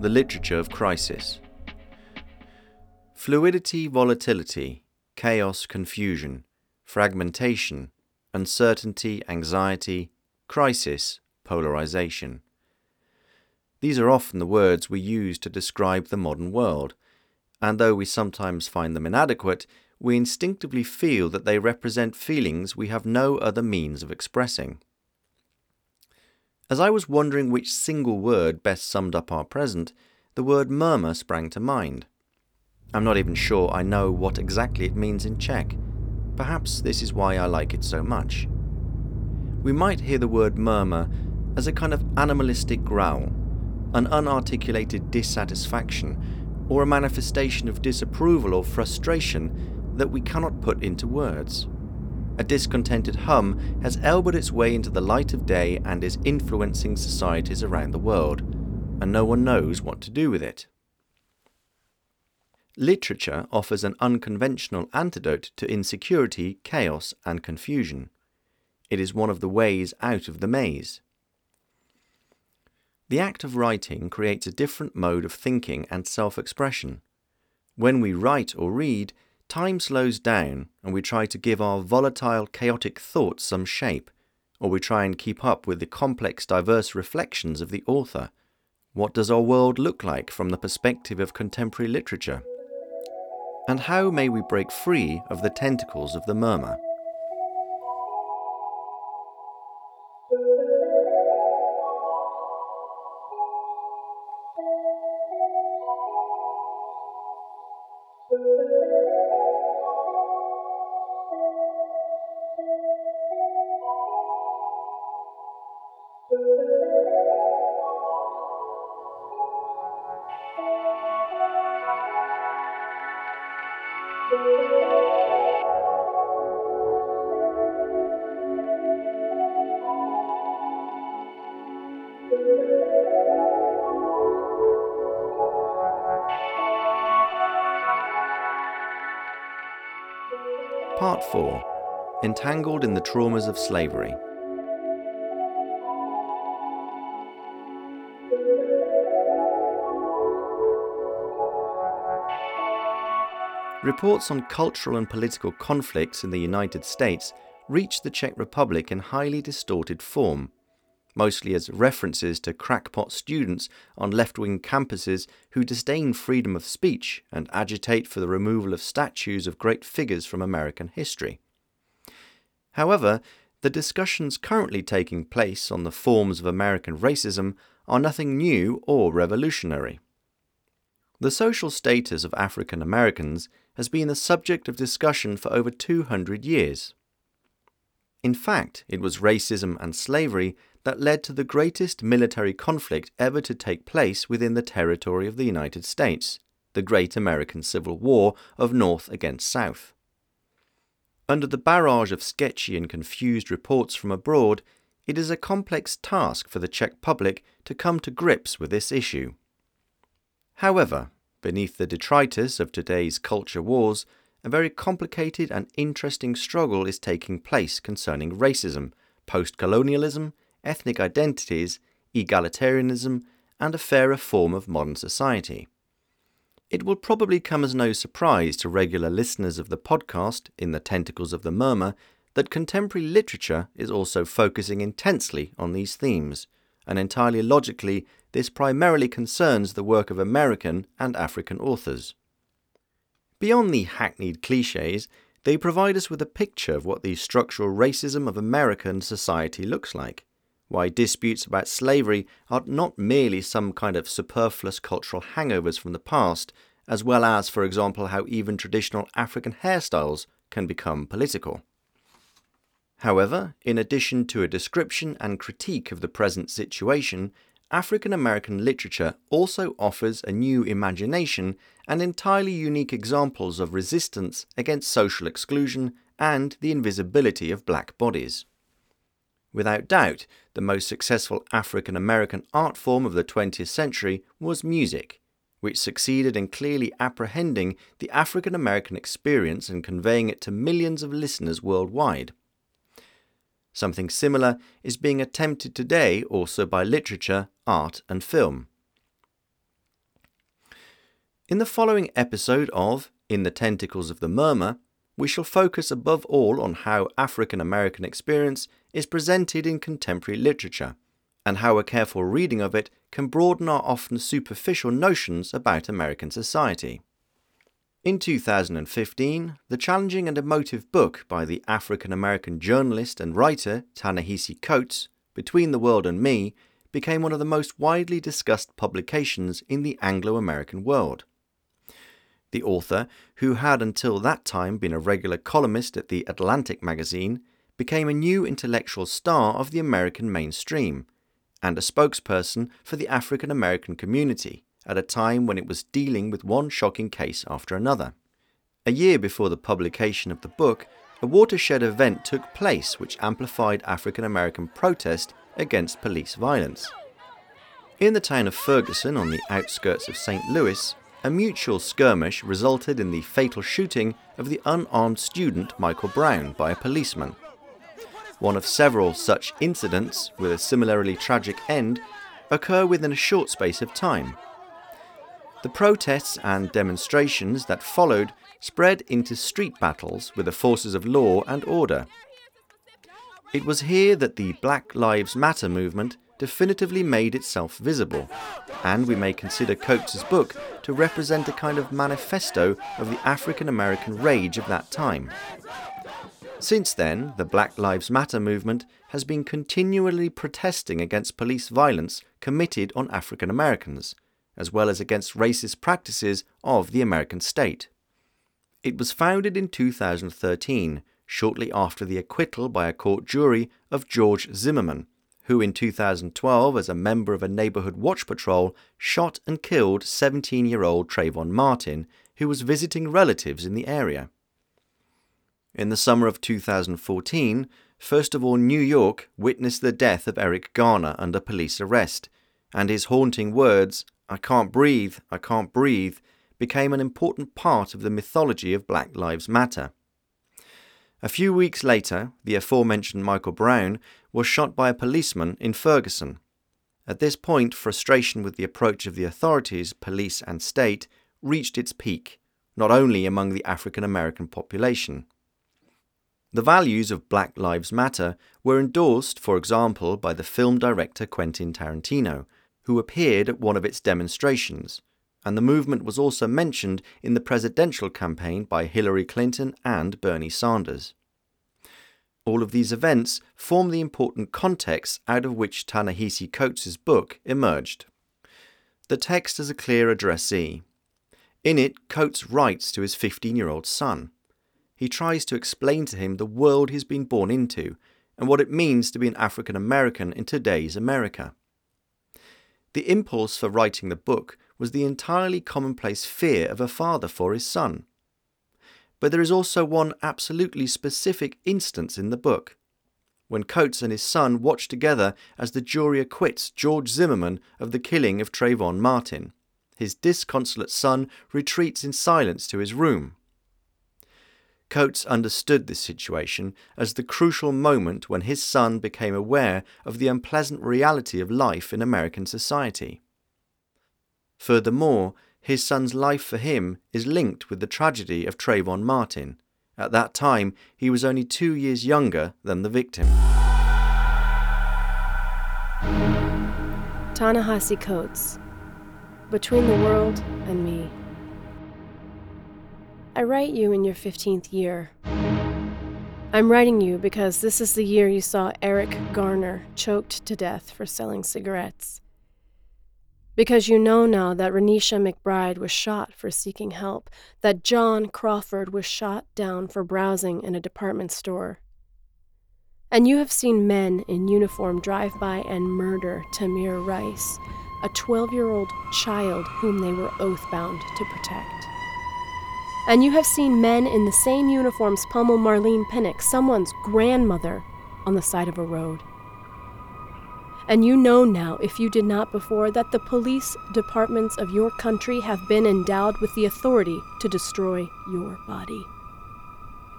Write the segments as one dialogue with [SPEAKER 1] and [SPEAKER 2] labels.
[SPEAKER 1] The Literature of Crisis. Fluidity, volatility, chaos, confusion, fragmentation, uncertainty, anxiety, crisis, polarization. These are often the words we use to describe the modern world, and though we sometimes find them inadequate, we instinctively feel that they represent feelings we have no other means of expressing. As I was wondering which single word best summed up our present, the word murmur sprang to mind. I'm not even sure I know what exactly it means in Czech. Perhaps this is why I like it so much. We might hear the word murmur as a kind of animalistic growl, an unarticulated dissatisfaction, or a manifestation of disapproval or frustration that we cannot put into words a discontented hum has elbowed its way into the light of day and is influencing societies around the world, and no one knows what to do with it. Literature offers an unconventional antidote to insecurity, chaos, and confusion. It is one of the ways out of the maze. The act of writing creates a different mode of thinking and self expression. When we write or read, Time slows down and we try to give our volatile, chaotic thoughts some shape, or we try and keep up with the complex, diverse reflections of the author. What does our world look like from the perspective of contemporary literature? And how may we break free of the tentacles of the murmur? Entangled in the Traumas of Slavery. Reports on cultural and political conflicts in the United States reached the Czech Republic in highly distorted form, mostly as references to crackpot students on left wing campuses who disdain freedom of speech and agitate for the removal of statues of great figures from American history. However, the discussions currently taking place on the forms of American racism are nothing new or revolutionary. The social status of African Americans has been the subject of discussion for over 200 years. In fact, it was racism and slavery that led to the greatest military conflict ever to take place within the territory of the United States, the Great American Civil War of North against South. Under the barrage of sketchy and confused reports from abroad, it is a complex task for the Czech public to come to grips with this issue. However, beneath the detritus of today's culture wars, a very complicated and interesting struggle is taking place concerning racism, post colonialism, ethnic identities, egalitarianism, and a fairer form of modern society. It will probably come as no surprise to regular listeners of the podcast, In the Tentacles of the Murmur, that contemporary literature is also focusing intensely on these themes and entirely logically, this primarily concerns the work of American and African authors. Beyond the hackneyed cliches, they provide us with a picture of what the structural racism of American society looks like, why disputes about slavery are not merely some kind of superfluous cultural hangovers from the past, as well as, for example, how even traditional African hairstyles can become political. However, in addition to a description and critique of the present situation, African American literature also offers a new imagination and entirely unique examples of resistance against social exclusion and the invisibility of black bodies. Without doubt, the most successful African American art form of the 20th century was music, which succeeded in clearly apprehending the African American experience and conveying it to millions of listeners worldwide. Something similar is being attempted today also by literature, art, and film. In the following episode of In the Tentacles of the Murmur, we shall focus above all on how African American experience is presented in contemporary literature, and how a careful reading of it can broaden our often superficial notions about American society. In 2015, the challenging and emotive book by the African American journalist and writer Ta-Nehisi Coates, Between the World and Me, became one of the most widely discussed publications in the Anglo American world. The author, who had until that time been a regular columnist at the Atlantic magazine, became a new intellectual star of the American mainstream and a spokesperson for the African American community at a time when it was dealing with one shocking case after another. A year before the publication of the book, a watershed event took place which amplified African American protest against police violence. In the town of Ferguson, on the outskirts of St. Louis, a mutual skirmish resulted in the fatal shooting of the unarmed student Michael Brown by a policeman. One of several such incidents, with a similarly tragic end, occur within a short space of time. The protests and demonstrations that followed spread into street battles with the forces of law and order. It was here that the Black Lives Matter movement definitively made itself visible, and we may consider Coates's book to represent a kind of manifesto of the African American rage of that time. Since then, the Black Lives Matter movement has been continually protesting against police violence committed on African Americans, as well as against racist practices of the American state. It was founded in 2013, shortly after the acquittal by a court jury of George Zimmerman, who in 2012, as a member of a neighborhood watch patrol, shot and killed 17 year old Trayvon Martin, who was visiting relatives in the area. In the summer of 2014, first of all, New York witnessed the death of Eric Garner under police arrest, and his haunting words, I can't breathe, I can't breathe, became an important part of the mythology of Black Lives Matter. A few weeks later, the aforementioned Michael Brown was shot by a policeman in Ferguson. At this point, frustration with the approach of the authorities, police, and state reached its peak, not only among the African American population. The values of Black Lives Matter were endorsed, for example, by the film director Quentin Tarantino, who appeared at one of its demonstrations, and the movement was also mentioned in the presidential campaign by Hillary Clinton and Bernie Sanders. All of these events form the important context out of which Ta-Nehisi Coates' book emerged. The text has a clear addressee. In it, Coates writes to his 15 year old son. He tries to explain to him the world he's been born into and what it means to be an African American in today's America. The impulse for writing the book was the entirely commonplace fear of a father for his son. But there is also one absolutely specific instance in the book. When Coates and his son watch together as the jury acquits George Zimmerman of the killing of Trayvon Martin, his disconsolate son retreats in silence to his room. Coates understood this situation as the crucial moment when his son became aware of the unpleasant reality of life in American society. Furthermore, his son's life for him is linked with the tragedy of Trayvon Martin. At that time, he was only two years younger than the victim.
[SPEAKER 2] Ta-Nehisi Coates Between the World and Me. I write you in your 15th year. I'm writing you because this is the year you saw Eric Garner choked to death for selling cigarettes. Because you know now that Renisha McBride was shot for seeking help, that John Crawford was shot down for browsing in a department store. And you have seen men in uniform drive by and murder Tamir Rice, a 12 year old child whom they were oath bound to protect. And you have seen men in the same uniforms pummel Marlene Pinnock, someone's grandmother, on the side of a road. And you know now, if you did not before, that the police departments of your country have been endowed with the authority to destroy your body.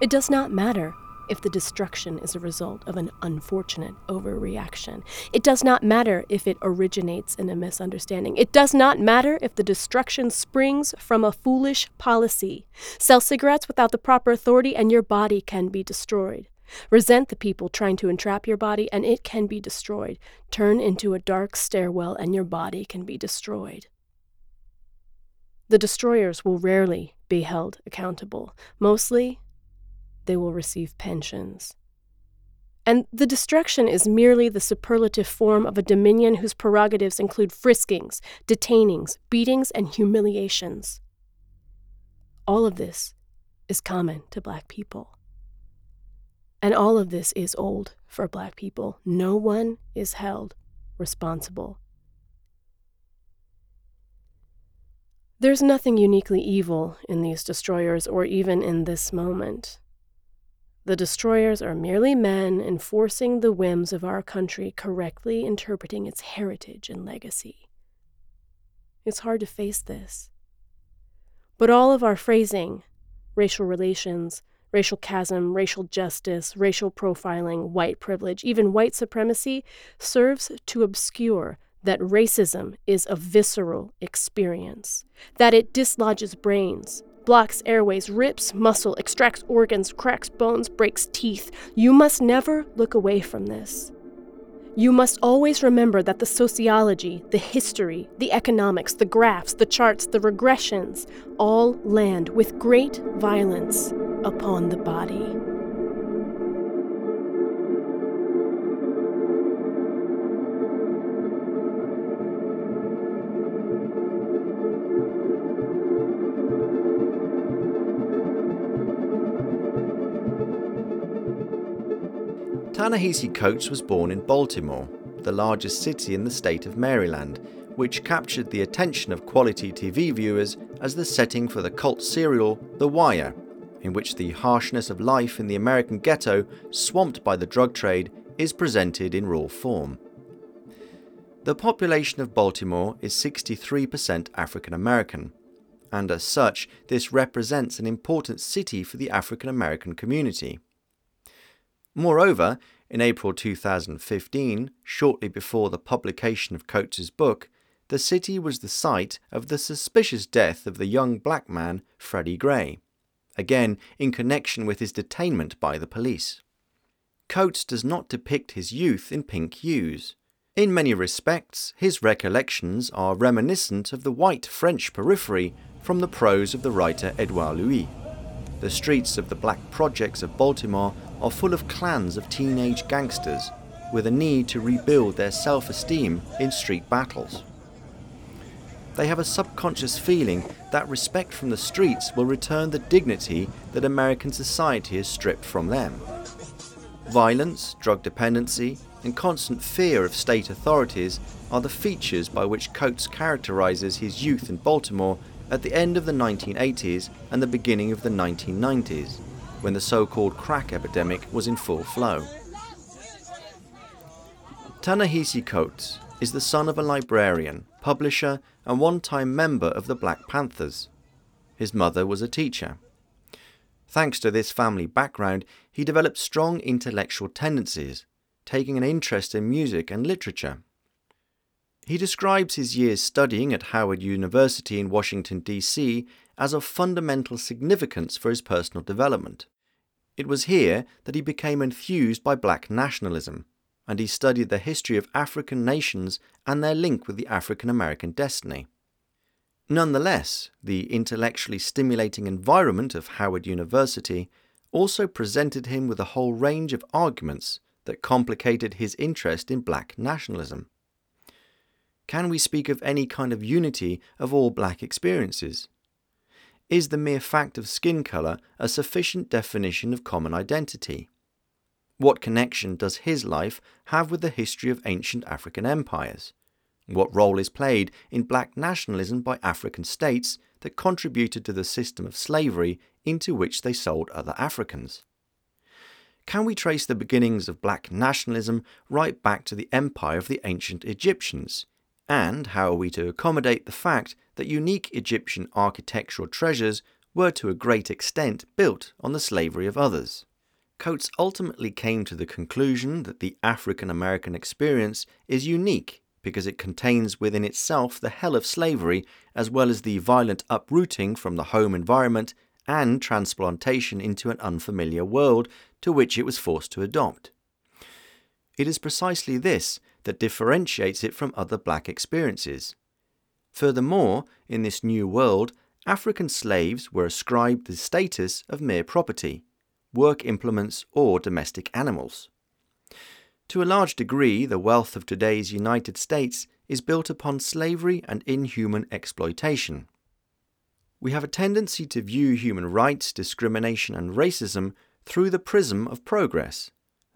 [SPEAKER 2] It does not matter if the destruction is a result of an unfortunate overreaction. It does not matter if it originates in a misunderstanding. It does not matter if the destruction springs from a foolish policy. Sell cigarettes without the proper authority, and your body can be destroyed. Resent the people trying to entrap your body, and it can be destroyed. Turn into a dark stairwell, and your body can be destroyed. The destroyers will rarely be held accountable. Mostly, they will receive pensions. And the destruction is merely the superlative form of a dominion whose prerogatives include friskings, detainings, beatings, and humiliations. All of this is common to black people. And all of this is old for black people. No one is held responsible. There's nothing uniquely evil in these destroyers or even in this moment. The destroyers are merely men enforcing the whims of our country, correctly interpreting its heritage and legacy. It's hard to face this. But all of our phrasing, racial relations, racial chasm, racial justice, racial profiling, white privilege, even white supremacy, serves to obscure that racism is a visceral experience, that it dislodges brains, blocks airways, rips muscle, extracts organs, cracks bones, breaks teeth. You must never look away from this. You must always remember that the sociology, the history, the economics, the graphs, the charts, the regressions all land with great violence upon the body.
[SPEAKER 1] Ta-Nehisi Coates was born in Baltimore, the largest city in the state of Maryland, which captured the attention of quality TV viewers as the setting for the cult serial The Wire, in which the harshness of life in the American ghetto, swamped by the drug trade, is presented in raw form. The population of Baltimore is 63% African American, and as such, this represents an important city for the African American community. Moreover, in April 2015, shortly before the publication of Coates's book, the city was the site of the suspicious death of the young black man Freddie Gray, again in connection with his detainment by the police. Coates does not depict his youth in pink hues. In many respects, his recollections are reminiscent of the white French periphery from the prose of the writer Edouard Louis. The streets of the black projects of Baltimore are full of clans of teenage gangsters with a need to rebuild their self esteem in street battles. They have a subconscious feeling that respect from the streets will return the dignity that American society has stripped from them. Violence, drug dependency, and constant fear of state authorities are the features by which Coates characterizes his youth in Baltimore at the end of the 1980s and the beginning of the 1990s when the so called crack epidemic was in full flow. Ta-Nehisi Coates is the son of a librarian, publisher, and one time member of the Black Panthers. His mother was a teacher. Thanks to this family background, he developed strong intellectual tendencies, taking an interest in music and literature. He describes his years studying at Howard University in Washington, D.C. as of fundamental significance for his personal development. It was here that he became enthused by black nationalism, and he studied the history of African nations and their link with the African American destiny. Nonetheless, the intellectually stimulating environment of Howard University also presented him with a whole range of arguments that complicated his interest in black nationalism. Can we speak of any kind of unity of all black experiences? Is the mere fact of skin colour a sufficient definition of common identity? What connection does his life have with the history of ancient African empires? What role is played in black nationalism by African states that contributed to the system of slavery into which they sold other Africans? Can we trace the beginnings of black nationalism right back to the empire of the ancient Egyptians? And how are we to accommodate the fact that unique Egyptian architectural treasures were to a great extent built on the slavery of others? Coates ultimately came to the conclusion that the African American experience is unique because it contains within itself the hell of slavery, as well as the violent uprooting from the home environment and transplantation into an unfamiliar world to which it was forced to adopt. It is precisely this that differentiates it from other black experiences. Furthermore, in this new world, African slaves were ascribed the status of mere property, work implements, or domestic animals. To a large degree, the wealth of today's United States is built upon slavery and inhuman exploitation. We have a tendency to view human rights, discrimination, and racism through the prism of progress,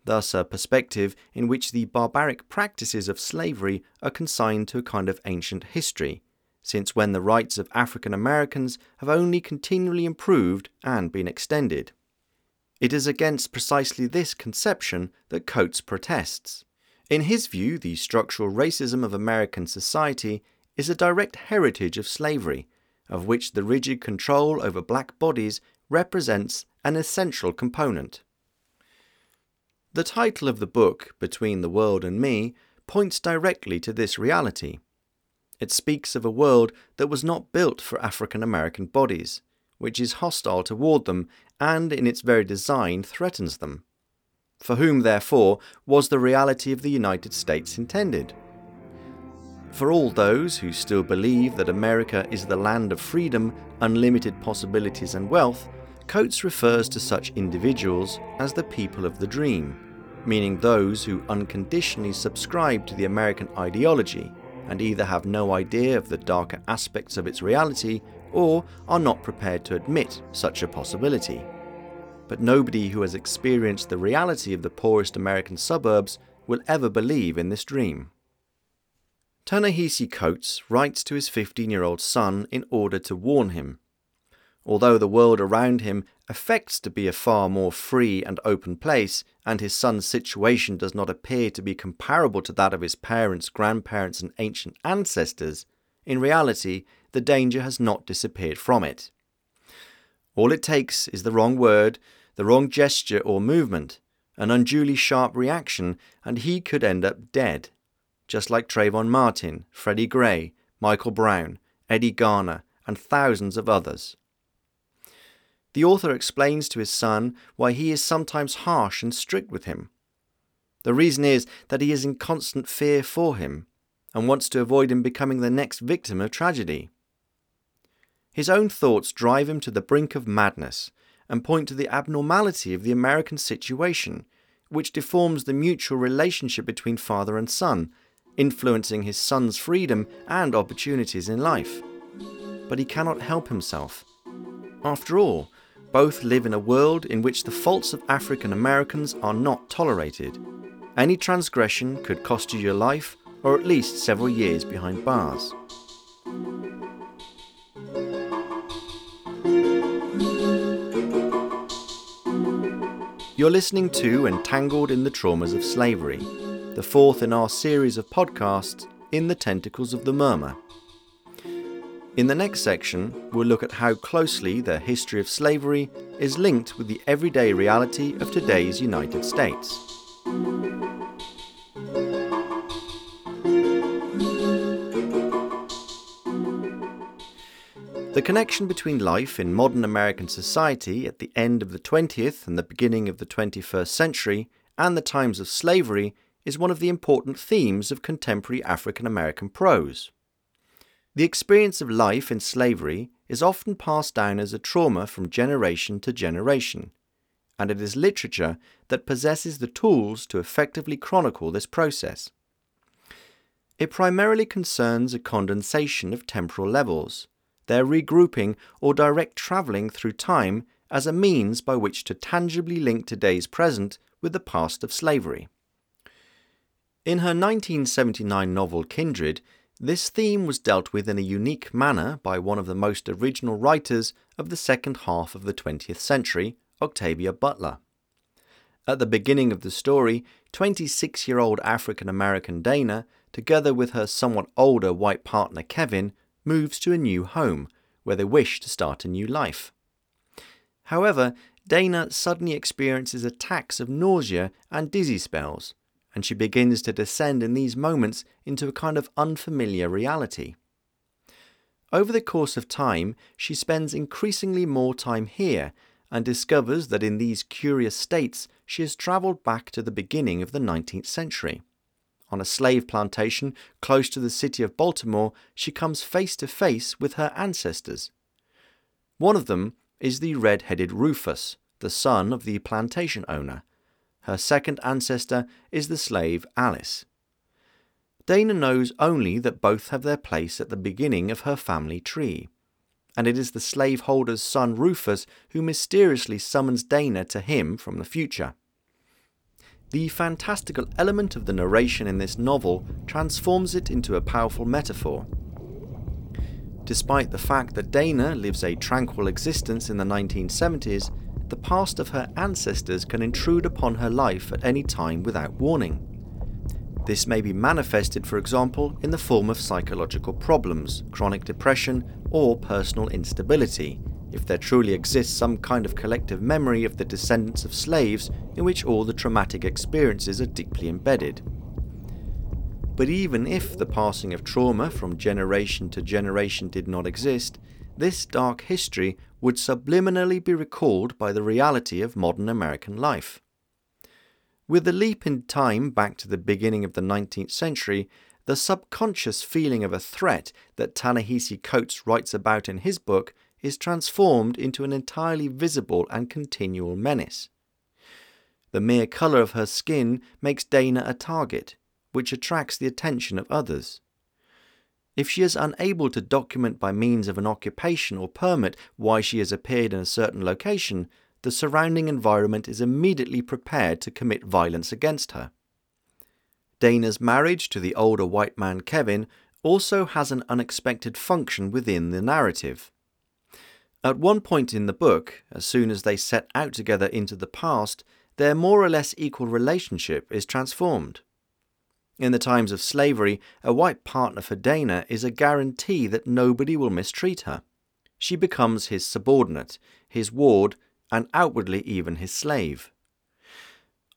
[SPEAKER 1] thus, a perspective in which the barbaric practices of slavery are consigned to a kind of ancient history, since when the rights of African Americans have only continually improved and been extended. It is against precisely this conception that Coates protests. In his view, the structural racism of American society is a direct heritage of slavery, of which the rigid control over black bodies represents an essential component. The title of the book, Between the World and Me, points directly to this reality. It speaks of a world that was not built for African American bodies, which is hostile toward them and in its very design threatens them. For whom, therefore, was the reality of the United States intended? For all those who still believe that America is the land of freedom, unlimited possibilities, and wealth, Coates refers to such individuals as the people of the dream, meaning those who unconditionally subscribe to the American ideology and either have no idea of the darker aspects of its reality or are not prepared to admit such a possibility. But nobody who has experienced the reality of the poorest American suburbs will ever believe in this dream. Ta-Nehisi Coates writes to his 15 year old son in order to warn him. Although the world around him affects to be a far more free and open place, and his son's situation does not appear to be comparable to that of his parents, grandparents, and ancient ancestors, in reality, the danger has not disappeared from it. All it takes is the wrong word, the wrong gesture or movement, an unduly sharp reaction, and he could end up dead, just like Trayvon Martin, Freddie Gray, Michael Brown, Eddie Garner, and thousands of others. The author explains to his son why he is sometimes harsh and strict with him. The reason is that he is in constant fear for him and wants to avoid him becoming the next victim of tragedy. His own thoughts drive him to the brink of madness and point to the abnormality of the American situation, which deforms the mutual relationship between father and son, influencing his son's freedom and opportunities in life. But he cannot help himself. After all, both live in a world in which the faults of African Americans are not tolerated. Any transgression could cost you your life or at least several years behind bars. You're listening to Entangled in the Traumas of Slavery, the fourth in our series of podcasts In the Tentacles of the Murmur. In the next section, we'll look at how closely the history of slavery is linked with the everyday reality of today's United States. The connection between life in modern American society at the end of the 20th and the beginning of the 21st century and the times of slavery is one of the important themes of contemporary African American prose. The experience of life in slavery is often passed down as a trauma from generation to generation, and it is literature that possesses the tools to effectively chronicle this process. It primarily concerns a condensation of temporal levels their regrouping or direct travelling through time as a means by which to tangibly link today's present with the past of slavery. In her 1979 novel Kindred, this theme was dealt with in a unique manner by one of the most original writers of the second half of the 20th century, Octavia Butler. At the beginning of the story, 26 year old African American Dana, together with her somewhat older white partner Kevin, moves to a new home where they wish to start a new life. However, Dana suddenly experiences attacks of nausea and dizzy spells, and she begins to descend in these moments into a kind of unfamiliar reality. Over the course of time, she spends increasingly more time here and discovers that in these curious states she has travelled back to the beginning of the 19th century. On a slave plantation close to the city of Baltimore, she comes face to face with her ancestors. One of them is the red headed Rufus, the son of the plantation owner. Her second ancestor is the slave Alice. Dana knows only that both have their place at the beginning of her family tree, and it is the slaveholder's son Rufus who mysteriously summons Dana to him from the future. The fantastical element of the narration in this novel transforms it into a powerful metaphor. Despite the fact that Dana lives a tranquil existence in the 1970s, the past of her ancestors can intrude upon her life at any time without warning. This may be manifested, for example, in the form of psychological problems, chronic depression, or personal instability, if there truly exists some kind of collective memory of the descendants of slaves in which all the traumatic experiences are deeply embedded. But even if the passing of trauma from generation to generation did not exist, this dark history would subliminally be recalled by the reality of modern American life. With the leap in time back to the beginning of the 19th century, the subconscious feeling of a threat that Ta-Nehisi Coates writes about in his book is transformed into an entirely visible and continual menace. The mere colour of her skin makes Dana a target, which attracts the attention of others. If she is unable to document by means of an occupation or permit why she has appeared in a certain location, the surrounding environment is immediately prepared to commit violence against her. Dana's marriage to the older white man Kevin also has an unexpected function within the narrative. At one point in the book, as soon as they set out together into the past, their more or less equal relationship is transformed. In the times of slavery, a white partner for Dana is a guarantee that nobody will mistreat her. She becomes his subordinate, his ward, and outwardly even his slave.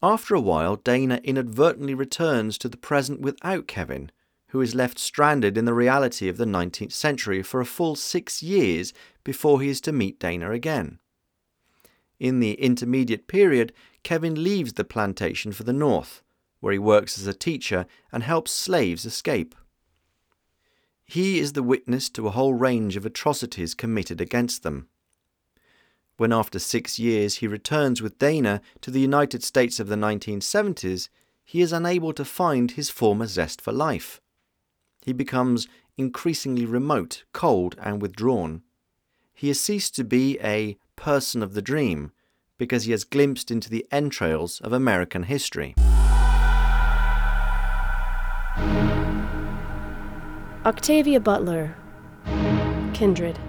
[SPEAKER 1] After a while, Dana inadvertently returns to the present without Kevin, who is left stranded in the reality of the 19th century for a full six years before he is to meet Dana again. In the intermediate period, Kevin leaves the plantation for the north where he works as a teacher and helps slaves escape. He is the witness to a whole range of atrocities committed against them. When after six years he returns with Dana to the United States of the 1970s, he is unable to find his former zest for life. He becomes increasingly remote, cold, and withdrawn. He has ceased to be a person of the dream because he has glimpsed into the entrails of American history.
[SPEAKER 2] Octavia Butler, Kindred.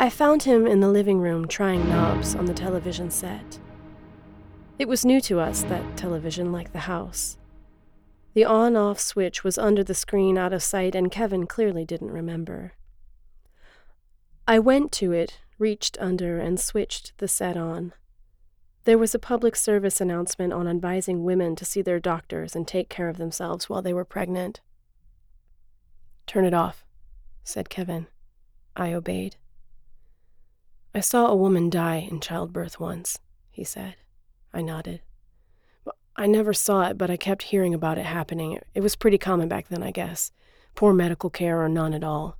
[SPEAKER 2] I found him in the living room trying knobs on the television set. It was new to us, that television, like the house. The on off switch was under the screen out of sight, and Kevin clearly didn't remember. I went to it, reached under, and switched the set on. There was a public service announcement on advising women to see their doctors and take care of themselves while they were pregnant. Turn it off, said Kevin. I obeyed. I saw a woman die in childbirth once, he said. I nodded. I never saw it, but I kept hearing about it happening. It was pretty common back then, I guess. Poor medical care or none at all.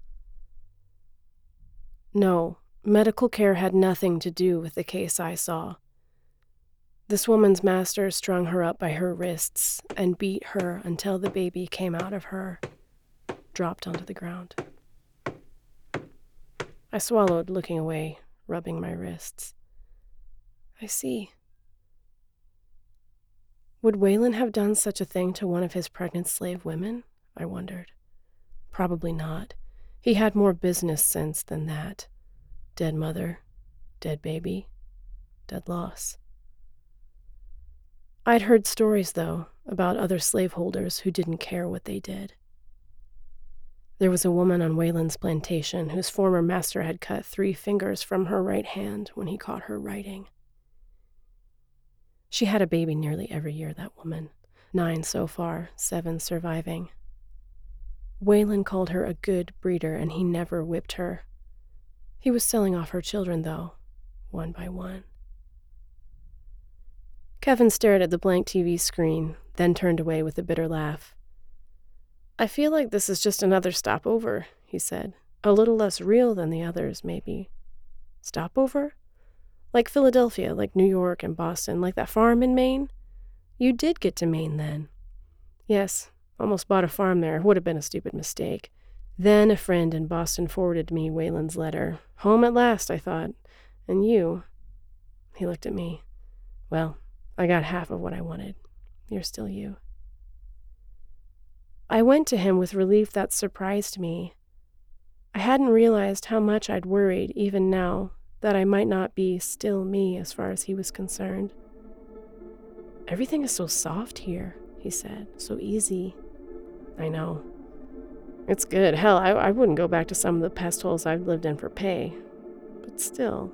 [SPEAKER 2] No, medical care had nothing to do with the case I saw. This woman's master strung her up by her wrists and beat her until the baby came out of her, dropped onto the ground. I swallowed, looking away, rubbing my wrists. I see. Would Weylin have done such a thing to one of his pregnant slave women? I wondered. Probably not. He had more business sense than that. Dead mother, dead baby, dead loss. I'd heard stories, though, about other slaveholders who didn't care what they did. There was a woman on Weylin's plantation whose former master had cut three fingers from her right hand when he caught her writing. She had a baby nearly every year, that woman. Nine so far, seven surviving. Weylin called her a good breeder, and he never whipped her. He was selling off her children, though, one by one. Kevin stared at the blank TV screen, then turned away with a bitter laugh. I feel like this is just another stopover, he said. A little less real than the others, maybe. Stopover? Like Philadelphia, like New York and Boston, like that farm in Maine? You did get to Maine then. Yes, almost bought a farm there. Would have been a stupid mistake. Then a friend in Boston forwarded me Weylin's letter. Home at last, I thought. And you. He looked at me. Well, I got half of what I wanted. You're still you. I went to him with relief that surprised me. I hadn't realized how much I'd worried, even now, that I might not be still me as far as he was concerned. Everything is so soft here, he said, so easy. I know. It's good. Hell, I, I wouldn't go back to some of the pest holes I've lived in for pay. But still.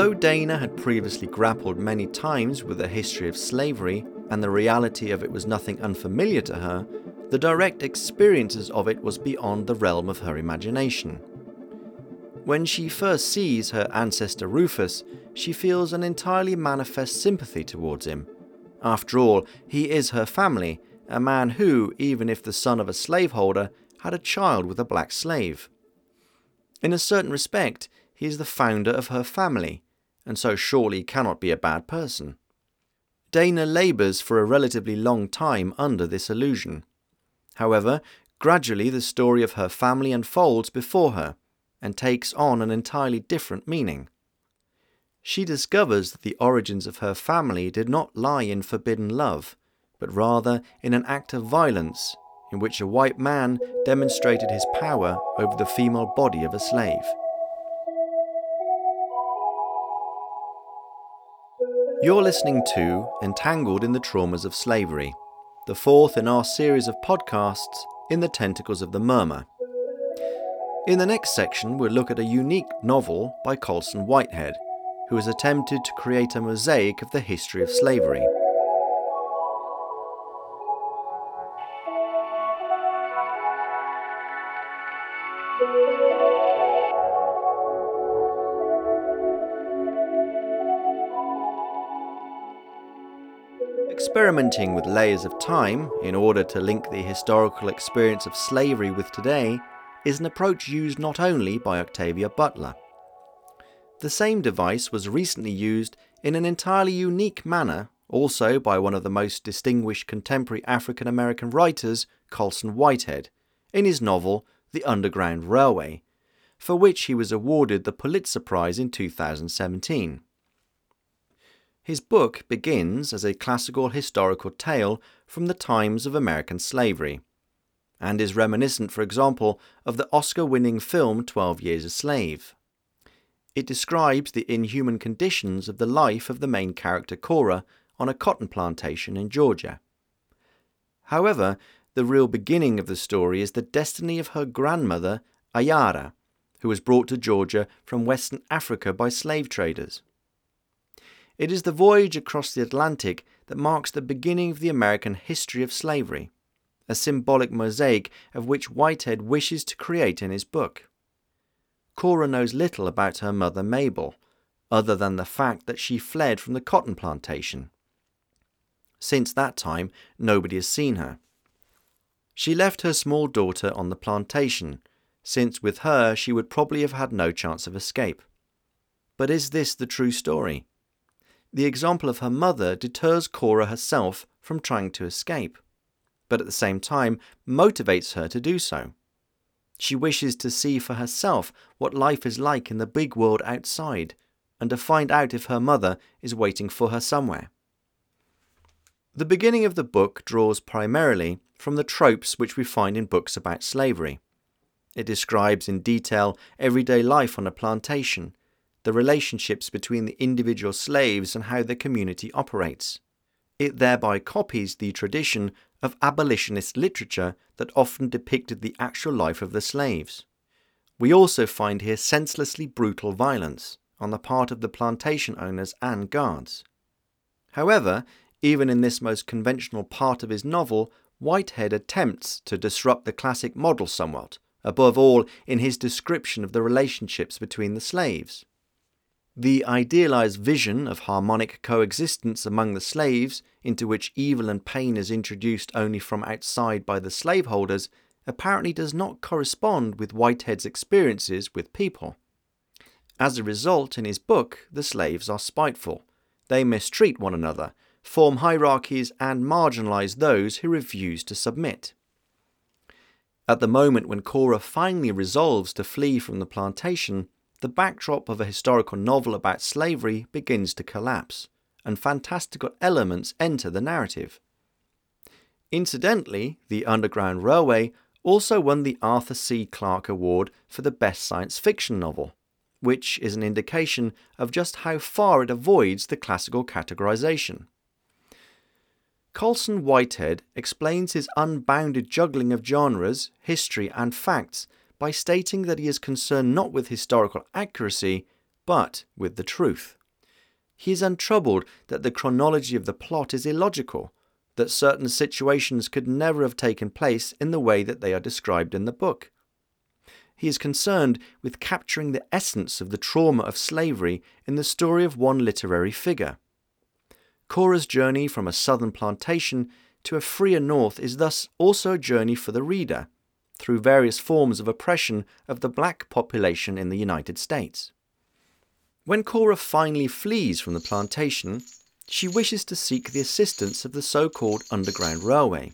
[SPEAKER 1] Though Dana had previously grappled many times with the history of slavery and the reality of it was nothing unfamiliar to her, the direct experiences of it was beyond the realm of her imagination. When she first sees her ancestor Rufus, she feels an entirely manifest sympathy towards him. After all, he is her family, a man who, even if the son of a slaveholder, had a child with a black slave. In a certain respect, he is the founder of her family, and so surely cannot be a bad person. Dana labours for a relatively long time under this illusion. However, gradually the story of her family unfolds before her and takes on an entirely different meaning. She discovers that the origins of her family did not lie in forbidden love, but rather in an act of violence in which a white man demonstrated his power over the female body of a slave. You're listening to Entangled in the Traumas of Slavery, the fourth in our series of podcasts in the Tentacles of the Murmur. In the next section, we'll look at a unique novel by Colson Whitehead, who has attempted to create a mosaic of the history of slavery. Experimenting with layers of time in order to link the historical experience of slavery with today is an approach used not only by Octavia Butler. The same device was recently used in an entirely unique manner also by one of the most distinguished contemporary African American writers, Colson Whitehead, in his novel The Underground Railway, for which he was awarded the Pulitzer Prize in 2017. His book begins as a classical historical tale from the times of American slavery, and is reminiscent, for example, of the Oscar winning film Twelve Years a Slave. It describes the inhuman conditions of the life of the main character Cora on a cotton plantation in Georgia. However, the real beginning of the story is the destiny of her grandmother, Ajarry, who was brought to Georgia from Western Africa by slave traders. It is the voyage across the Atlantic that marks the beginning of the American history of slavery, a symbolic mosaic of which Whitehead wishes to create in his book. Cora knows little about her mother Mabel, other than the fact that she fled from the cotton plantation. Since that time, nobody has seen her. She left her small daughter on the plantation, since with her she would probably have had no chance of escape. But is this the true story? The example of her mother deters Cora herself from trying to escape, but at the same time motivates her to do so. She wishes to see for herself what life is like in the big world outside, and to find out if her mother is waiting for her somewhere. The beginning of the book draws primarily from the tropes which we find in books about slavery. It describes in detail everyday life on a plantation, the relationships between the individual slaves, and how the community operates. It thereby copies the tradition of abolitionist literature that often depicted the actual life of the slaves. We also find here senselessly brutal violence on the part of the plantation owners and guards. However, even in this most conventional part of his novel, Whitehead attempts to disrupt the classic model somewhat, above all in his description of the relationships between the slaves. The idealized vision of harmonic coexistence among the slaves, into which evil and pain is introduced only from outside by the slaveholders, apparently does not correspond with Whitehead's experiences with people. As a result, in his book, the slaves are spiteful. They mistreat one another, form hierarchies, and marginalize those who refuse to submit. At the moment when Cora finally resolves to flee from the plantation, the backdrop of a historical novel about slavery begins to collapse, and fantastical elements enter the narrative. Incidentally, the Underground Railway also won the Arthur C. Clarke Award for the Best Science Fiction Novel, which is an indication of just how far it avoids the classical categorization. Colson Whitehead explains his unbounded juggling of genres, history, and facts by stating that he is concerned not with historical accuracy, but with the truth. He is untroubled that the chronology of the plot is illogical, that certain situations could never have taken place in the way that they are described in the book. He is concerned with capturing the essence of the trauma of slavery in the story of one literary figure. Cora's journey from a southern plantation to a freer north is thus also a journey for the reader through various forms of oppression of the black population in the United States. When Cora finally flees from the plantation, she wishes to seek the assistance of the so called Underground Railway.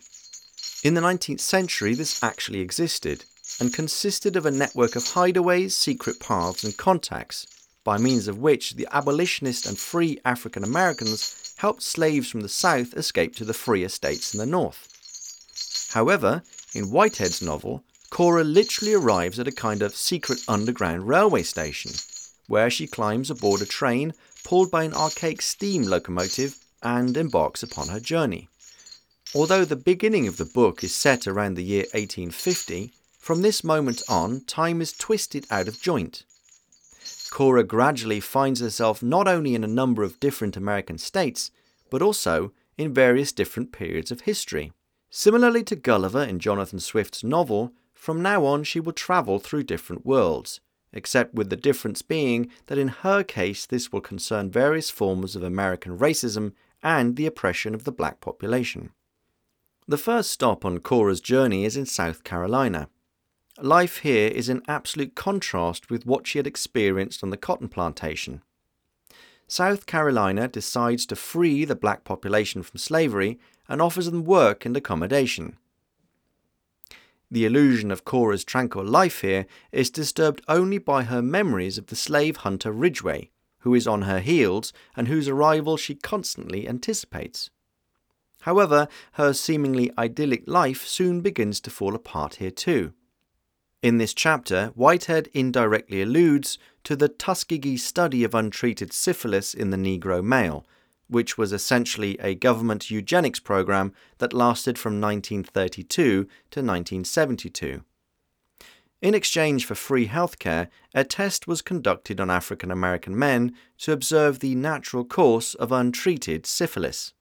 [SPEAKER 1] In the 19th century, this actually existed and consisted of a network of hideaways, secret paths, and contacts by means of which the abolitionist and free African Americans helped slaves from the south escape to the freer states in the north. However, in Whitehead's novel, Cora literally arrives at a kind of secret underground railway station, where she climbs aboard a train pulled by an archaic steam locomotive and embarks upon her journey. Although the beginning of the book is set around the year 1850, from this moment on, time is twisted out of joint. Cora gradually finds herself not only in a number of different American states, but also in various different periods of history. Similarly to Gulliver in Jonathan Swift's novel, from now on she will travel through different worlds, except with the difference being that in her case this will concern various forms of American racism and the oppression of the black population. The first stop on Cora's journey is in South Carolina, Life here is in absolute contrast with what she had experienced on the cotton plantation. South Carolina decides to free the black population from slavery and offers them work and accommodation. The illusion of Cora's tranquil life here is disturbed only by her memories of the slave hunter Ridgway, who is on her heels and whose arrival she constantly anticipates. However, her seemingly idyllic life soon begins to fall apart here too. In this chapter, Whitehead indirectly alludes to the Tuskegee study of untreated syphilis in the Negro male, which was essentially a government eugenics program that lasted from 1932 to 1972. In exchange for free healthcare, a test was conducted on African American men to observe the natural course of untreated syphilis.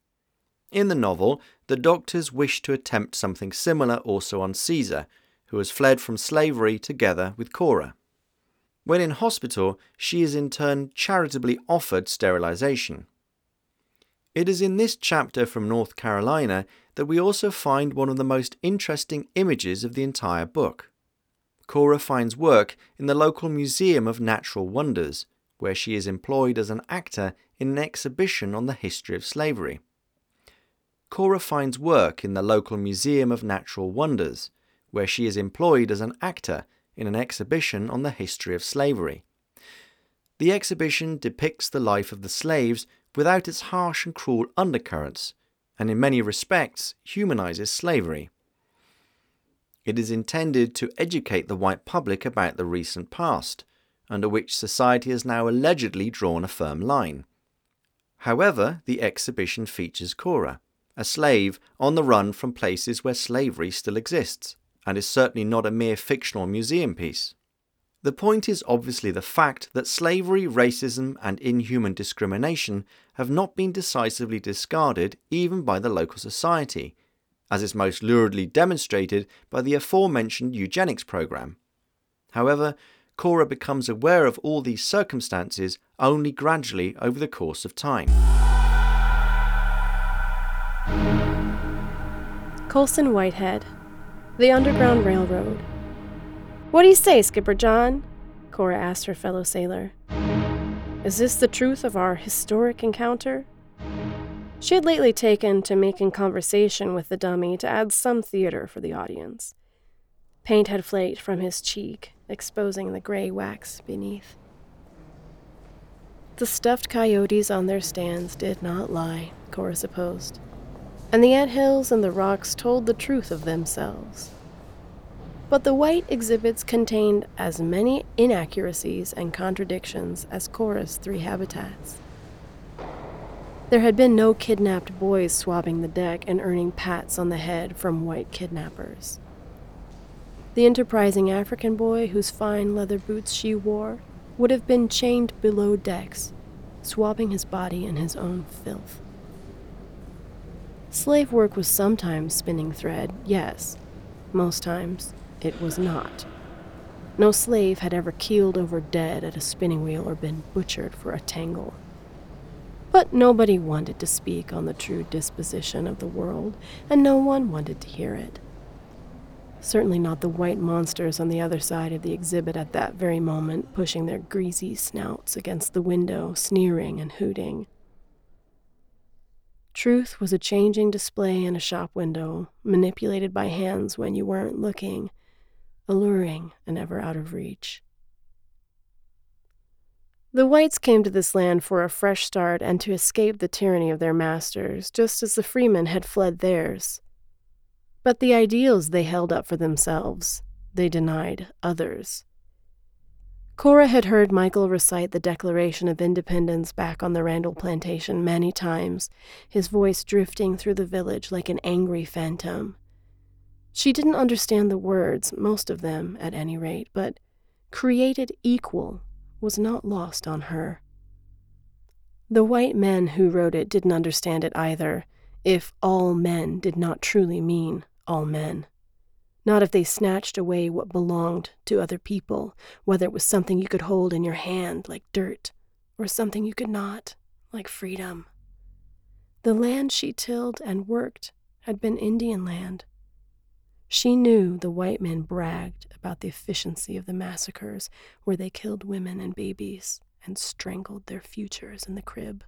[SPEAKER 1] In the novel, the doctors wished to attempt something similar also on Caesar, who has fled from slavery together with Cora. When in hospital, she is in turn charitably offered sterilization. It is in this chapter from North Carolina that we also find one of the most interesting images of the entire book. Cora finds work in the local Museum of Natural Wonders, where she is employed as an actor in an exhibition on the history of slavery. Cora finds work in the local Museum of Natural Wonders, where she is employed as an actor in an exhibition on the history of slavery. The exhibition depicts the life of the slaves without its harsh and cruel undercurrents, and in many respects humanizes slavery. It is intended to educate the white public about the recent past, under which society has now allegedly drawn a firm line. However, the exhibition features Cora, a slave on the run from places where slavery still exists, and is certainly not a mere fictional museum piece. The point is obviously the fact that slavery, racism, and inhuman discrimination have not been decisively discarded even by the local society, as is most luridly demonstrated by the aforementioned eugenics program. However, Cora becomes aware of all these circumstances only gradually over the course of time.
[SPEAKER 2] Colson Whitehead, The Underground Railroad, what do you say, Skipper John? Cora asked her fellow sailor. Is this the truth of our historic encounter? She had lately taken to making conversation with the dummy to add some theater for the audience. Paint had flaked from his cheek, exposing the gray wax beneath. The stuffed coyotes on their stands did not lie, Cora supposed, and the ant hills and the rocks told the truth of themselves but the white exhibits contained as many inaccuracies and contradictions as Cora's three habitats. There had been no kidnapped boys swabbing the deck and earning pats on the head from white kidnappers. The enterprising African boy whose fine leather boots she wore would have been chained below decks, swabbing his body in his own filth. Slave work was sometimes spinning thread, yes, most times it was not. No slave had ever keeled over dead at a spinning wheel or been butchered for a tangle. But nobody wanted to speak on the true disposition of the world, and no one wanted to hear it. Certainly not the white monsters on the other side of the exhibit at that very moment, pushing their greasy snouts against the window, sneering and hooting. Truth was a changing display in a shop window, manipulated by hands when you weren't looking, alluring and ever out of reach. The whites came to this land for a fresh start and to escape the tyranny of their masters, just as the freemen had fled theirs. But the ideals they held up for themselves, they denied others. Cora had heard Michael recite the Declaration of Independence back on the Randall plantation many times, his voice drifting through the village like an angry phantom. She didn't understand the words, most of them at any rate, but created equal was not lost on her. The white men who wrote it didn't understand it either, if all men did not truly mean all men. Not if they snatched away what belonged to other people, whether it was something you could hold in your hand, like dirt, or something you could not, like freedom. The land she tilled and worked had been Indian land she knew the white men bragged about the efficiency of the massacres where they killed women and babies and strangled their futures in the crib.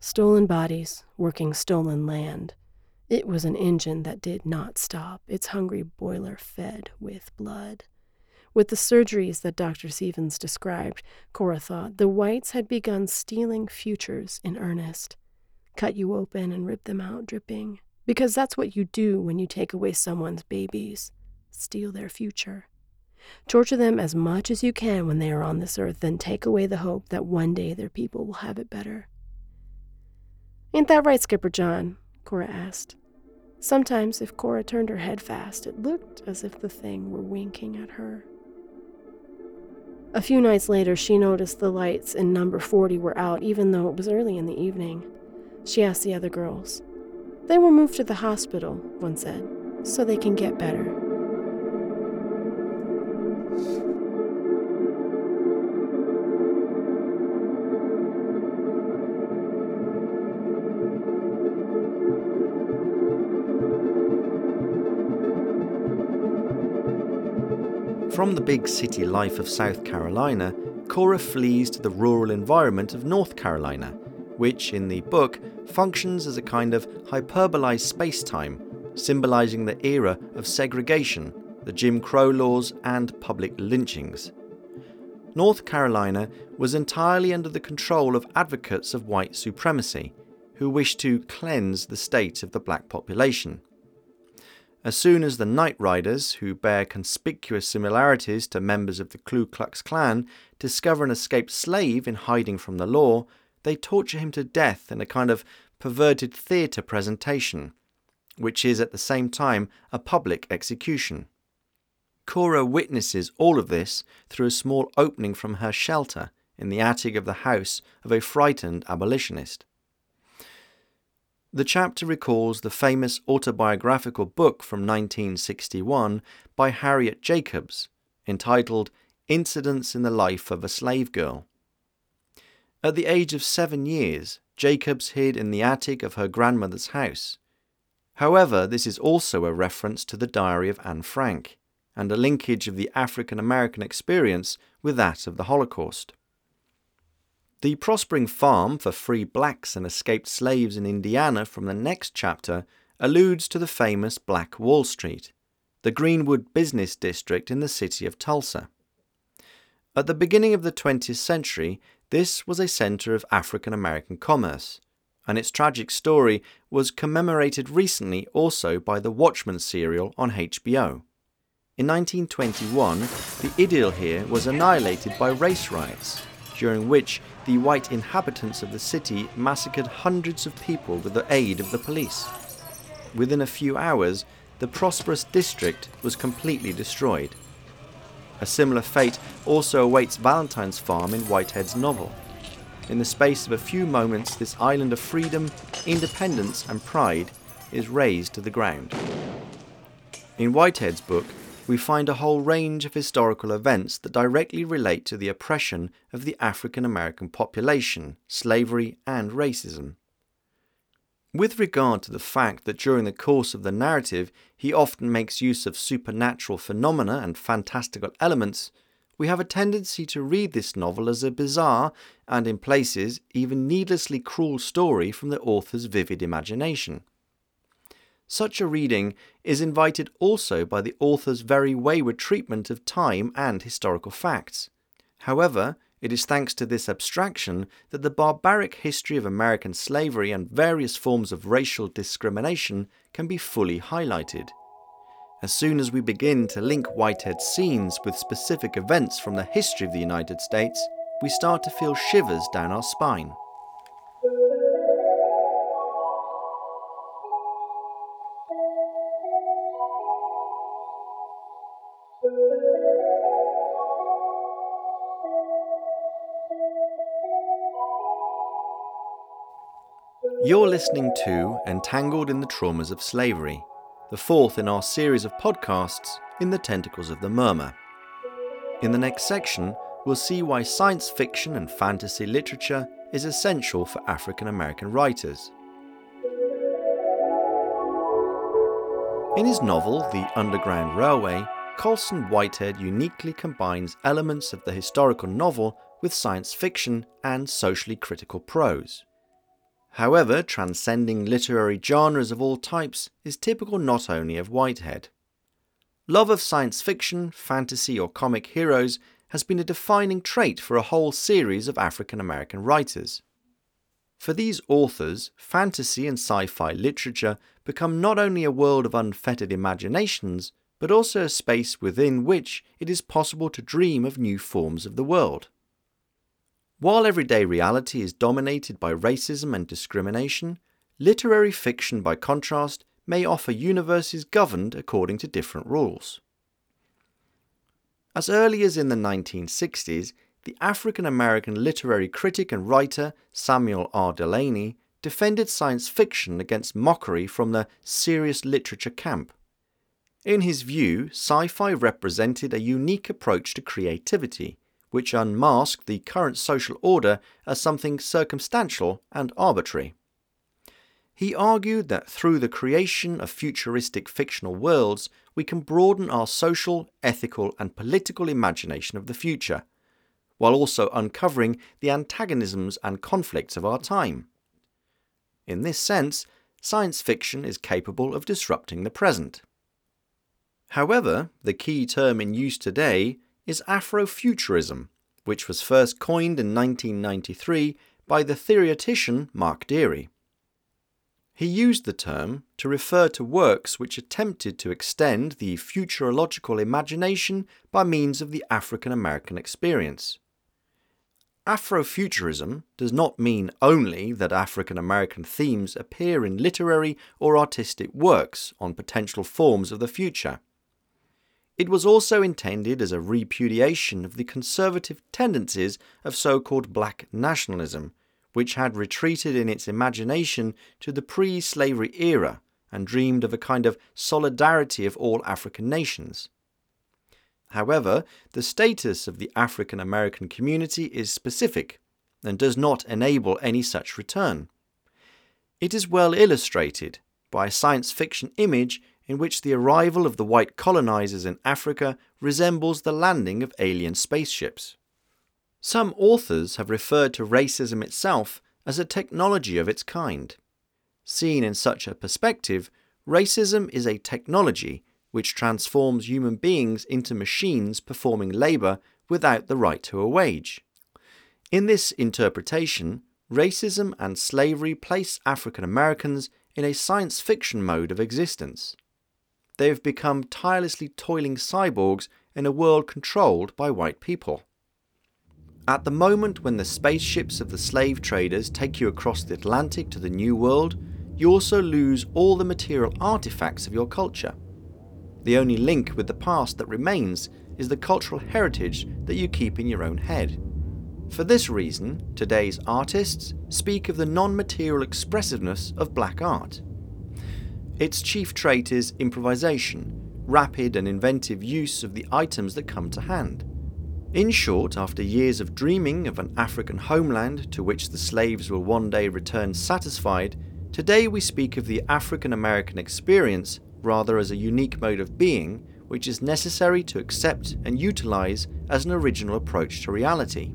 [SPEAKER 2] Stolen bodies, working stolen land. It was an engine that did not stop, its hungry boiler fed with blood. With the surgeries that Dr. Stevens described, Cora thought the whites had begun stealing futures in earnest. Cut you open and rip them out dripping, because that's what you do when you take away someone's babies steal their future. Torture them as much as you can when they are on this earth, then take away the hope that one day their people will have it better. Ain't that right, Skipper John? Cora asked. Sometimes, if Cora turned her head fast, it looked as if the thing were winking at her. A few nights later, she noticed the lights in number 40 were out, even though it was early in the evening. She asked the other girls, they were moved to the hospital, one said, so they can get better.
[SPEAKER 1] From the big city life of South Carolina, Cora flees to the rural environment of North Carolina which, in the book, functions as a kind of hyperbolized space time, symbolizing the era of segregation, the Jim Crow laws, and public lynchings. North Carolina was entirely under the control of advocates of white supremacy who wished to cleanse the state of the black population. As soon as the Night Riders, who bear conspicuous similarities to members of the Ku Klux Klan, discover an escaped slave in hiding from the law, they torture him to death in a kind of perverted theatre presentation, which is at the same time a public execution. Cora witnesses all of this through a small opening from her shelter in the attic of the house of a frightened abolitionist. The chapter recalls the famous autobiographical book from 1961 by Harriet Jacobs, entitled Incidents in the Life of a Slave Girl. At the age of seven years, Jacobs hid in the attic of her grandmother's house. However, this is also a reference to the diary of Anne Frank and a linkage of the African American experience with that of the Holocaust. The prospering farm for free blacks and escaped slaves in Indiana from the next chapter alludes to the famous Black Wall Street, the Greenwood business district in the city of Tulsa. At the beginning of the 20th century, this was a centre of African American commerce, and its tragic story was commemorated recently also by the Watchmen serial on HBO. In 1921, the idyll here was annihilated by race riots, during which the white inhabitants of the city massacred hundreds of people with the aid of the police. Within a few hours, the prosperous district was completely destroyed. A similar fate also awaits Valentine's Farm in Whitehead's novel. In the space of a few moments, this island of freedom, independence, and pride is razed to the ground. In Whitehead's book, we find a whole range of historical events that directly relate to the oppression of the African American population, slavery, and racism. With regard to the fact that during the course of the narrative he often makes use of supernatural phenomena and fantastical elements, we have a tendency to read this novel as a bizarre and, in places, even needlessly cruel story from the author's vivid imagination. Such a reading is invited also by the author's very wayward treatment of time and historical facts. However, it is thanks to this abstraction that the barbaric history of American slavery and various forms of racial discrimination can be fully highlighted. As soon as we begin to link Whitehead's scenes with specific events from the history of the United States, we start to feel shivers down our spine. You're listening to Entangled in the Traumas of Slavery, the fourth in our series of podcasts in the Tentacles of the Murmur. In the next section, we'll see why science fiction and fantasy literature is essential for African American writers. In his novel, The Underground Railway, Colson Whitehead uniquely combines elements of the historical novel with science fiction and socially critical prose. However, transcending literary genres of all types is typical not only of Whitehead. Love of science fiction, fantasy, or comic heroes has been a defining trait for a whole series of African American writers. For these authors, fantasy and sci fi literature become not only a world of unfettered imaginations, but also a space within which it is possible to dream of new forms of the world. While everyday reality is dominated by racism and discrimination, literary fiction, by contrast, may offer universes governed according to different rules. As early as in the 1960s, the African American literary critic and writer Samuel R. Delany defended science fiction against mockery from the serious literature camp. In his view, sci fi represented a unique approach to creativity which unmask the current social order as something circumstantial and arbitrary. He argued that through the creation of futuristic fictional worlds, we can broaden our social, ethical, and political imagination of the future, while also uncovering the antagonisms and conflicts of our time. In this sense, science fiction is capable of disrupting the present. However, the key term in use today is Afrofuturism, which was first coined in 1993 by the theoretician Mark Dery. He used the term to refer to works which attempted to extend the futurological imagination by means of the African American experience. Afrofuturism does not mean only that African American themes appear in literary or artistic works on potential forms of the future. It was also intended as a repudiation of the conservative tendencies of so called black nationalism, which had retreated in its imagination to the pre slavery era and dreamed of a kind of solidarity of all African nations. However, the status of the African American community is specific and does not enable any such return. It is well illustrated by a science fiction image in which the arrival of the white colonizers in Africa resembles the landing of alien spaceships. Some authors have referred to racism itself as a technology of its kind. Seen in such a perspective, racism is a technology which transforms human beings into machines performing labour without the right to a wage. In this interpretation, racism and slavery place African Americans in a science fiction mode of existence they have become tirelessly toiling cyborgs in a world controlled by white people. At the moment when the spaceships of the slave traders take you across the Atlantic to the New World, you also lose all the material artifacts of your culture. The only link with the past that remains is the cultural heritage that you keep in your own head. For this reason, today's artists speak of the non material expressiveness of black art. Its chief trait is improvisation, rapid and inventive use of the items that come to hand. In short, after years of dreaming of an African homeland to which the slaves will one day return satisfied, today we speak of the African American experience rather as a unique mode of being which is necessary to accept and utilize as an original approach to reality.